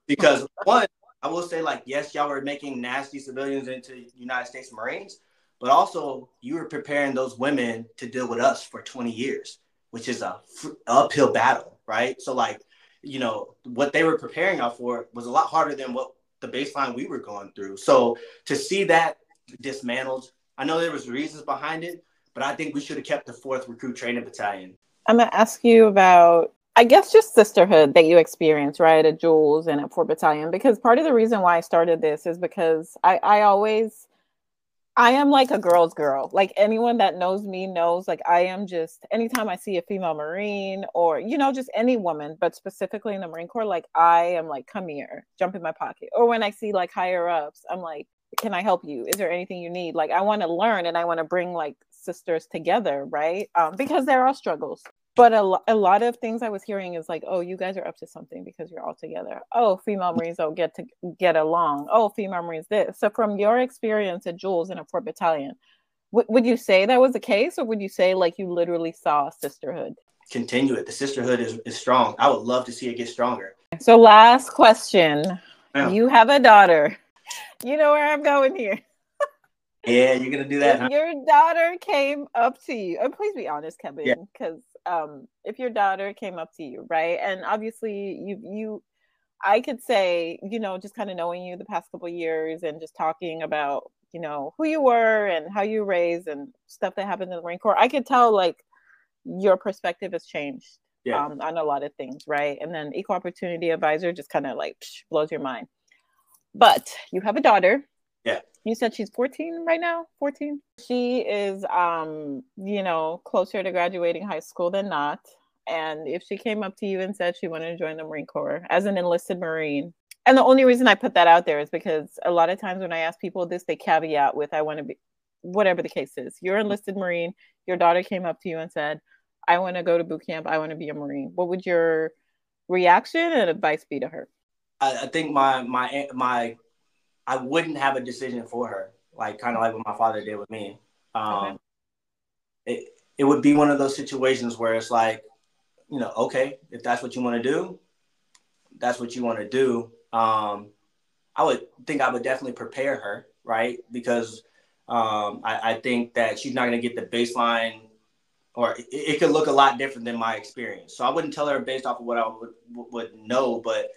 because one, I will say like yes, y'all were making nasty civilians into United States Marines, but also you were preparing those women to deal with us for 20 years, which is a f- uphill battle, right? So like, you know, what they were preparing y'all for was a lot harder than what the baseline we were going through. So to see that dismantled, I know there was reasons behind it, but I think we should have kept the fourth recruit training battalion. I'm gonna ask you about I guess just sisterhood that you experience, right, at Jules and at Fourth Battalion. Because part of the reason why I started this is because I, I always I am like a girl's girl. Like anyone that knows me knows, like I am just anytime I see a female Marine or, you know, just any woman, but specifically in the Marine Corps, like I am like, come here, jump in my pocket. Or when I see like higher ups, I'm like, can I help you? Is there anything you need? Like I want to learn and I want to bring like sisters together, right? Um, because there are struggles but a, a lot of things I was hearing is like, oh, you guys are up to something because you're all together. Oh, female Marines don't get to get along. Oh, female Marines this. So from your experience at Jules and a Fourth Battalion, w- would you say that was the case, or would you say like you literally saw sisterhood? Continue it. The sisterhood is, is strong. I would love to see it get stronger. So last question. Yeah. You have a daughter. You know where I'm going here. yeah, you're gonna do that. Huh? Your daughter came up to you, and please be honest, Kevin, because um if your daughter came up to you right and obviously you you i could say you know just kind of knowing you the past couple years and just talking about you know who you were and how you raised and stuff that happened in the marine corps i could tell like your perspective has changed yeah. um, on a lot of things right and then equal opportunity advisor just kind of like psh, blows your mind but you have a daughter. Yeah. You said she's 14 right now? 14 she is um you know closer to graduating high school than not. And if she came up to you and said she wanted to join the marine corps as an enlisted marine and the only reason i put that out there is because a lot of times when i ask people this they caveat with i want to be whatever the case is. You're enlisted marine. Your daughter came up to you and said i want to go to boot camp. I want to be a marine. What would your reaction and advice be to her I, I think my my my I wouldn't have a decision for her, like kind of like what my father did with me. Um, okay. It it would be one of those situations where it's like, you know, okay, if that's what you want to do, that's what you want to do. Um, I would think I would definitely prepare her, right? Because um, I, I, think that she's not going to get the baseline, or it, it, could look a lot different than my experience. So I wouldn't tell her based off of what I would would know, but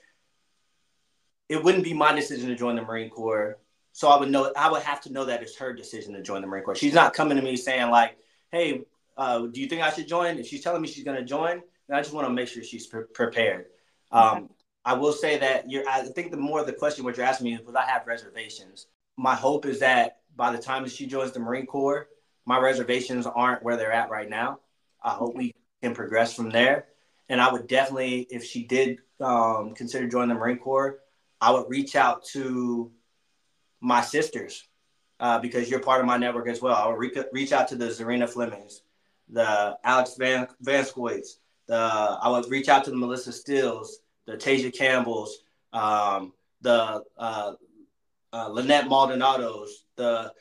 it wouldn't be my decision to join the Marine Corps. So I would know I would have to know that it's her decision to join the Marine Corps. She's not coming to me saying like, "Hey, uh, do you think I should join?" If she's telling me she's going to join, then I just want to make sure she's pre- prepared. Um, I will say that you're. I think the more of the question what you're asking me is, would I have reservations? My hope is that by the time that she joins the Marine Corps, my reservations aren't where they're at right now. I hope we can progress from there. And I would definitely, if she did um, consider joining the Marine Corps, I would reach out to my sisters uh, because you're part of my network as well. I would re- reach out to the Zarina Flemings, the Alex Van Vanscoits, the I would reach out to the Melissa Stills, the Tasia Campbells, um, the uh, uh, Lynette Maldonados. The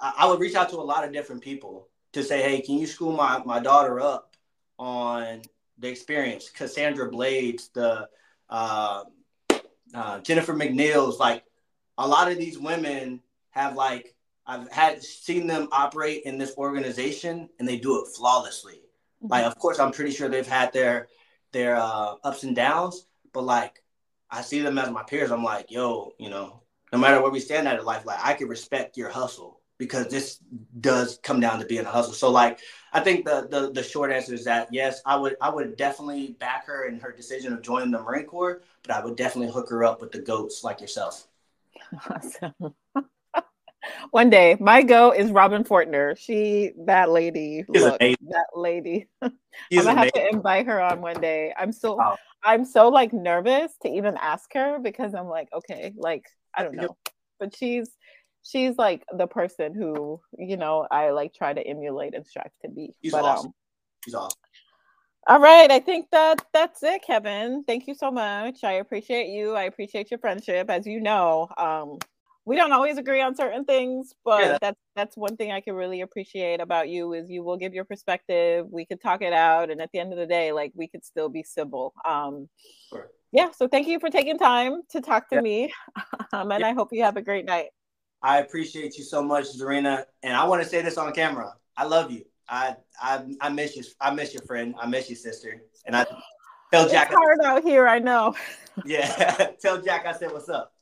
I, I would reach out to a lot of different people to say, hey, can you school my my daughter up on the experience? Cassandra Blades, the uh, uh, Jennifer McNeil's, like a lot of these women have like I've had seen them operate in this organization and they do it flawlessly. Mm-hmm. Like, of course, I'm pretty sure they've had their their uh, ups and downs, but like I see them as my peers. I'm like, yo, you know, no matter where we stand at in life, like I can respect your hustle because this does come down to being a hustle. So like I think the, the the short answer is that yes, I would I would definitely back her in her decision of joining the Marine Corps, but I would definitely hook her up with the goats like yourself. Awesome. One day, my go is Robin Fortner. She, that lady, look, that lady. I'm gonna amazing. have to invite her on one day. I'm so, oh. I'm so like nervous to even ask her because I'm like, okay, like I don't know, but she's she's like the person who you know I like try to emulate and strive to be. She's but, awesome. Um, she's awesome. All right, I think that that's it, Kevin. Thank you so much. I appreciate you. I appreciate your friendship. As you know, um, we don't always agree on certain things, but yeah. that's that's one thing I can really appreciate about you is you will give your perspective. We could talk it out, and at the end of the day, like we could still be civil. Um, sure. Yeah. So thank you for taking time to talk to yeah. me, um, and yeah. I hope you have a great night. I appreciate you so much, Zarina, and I want to say this on camera. I love you. I I I miss you. I miss your friend. I miss your sister. And I tell Jack. It's hard out here. I know. Yeah. tell Jack I said what's up.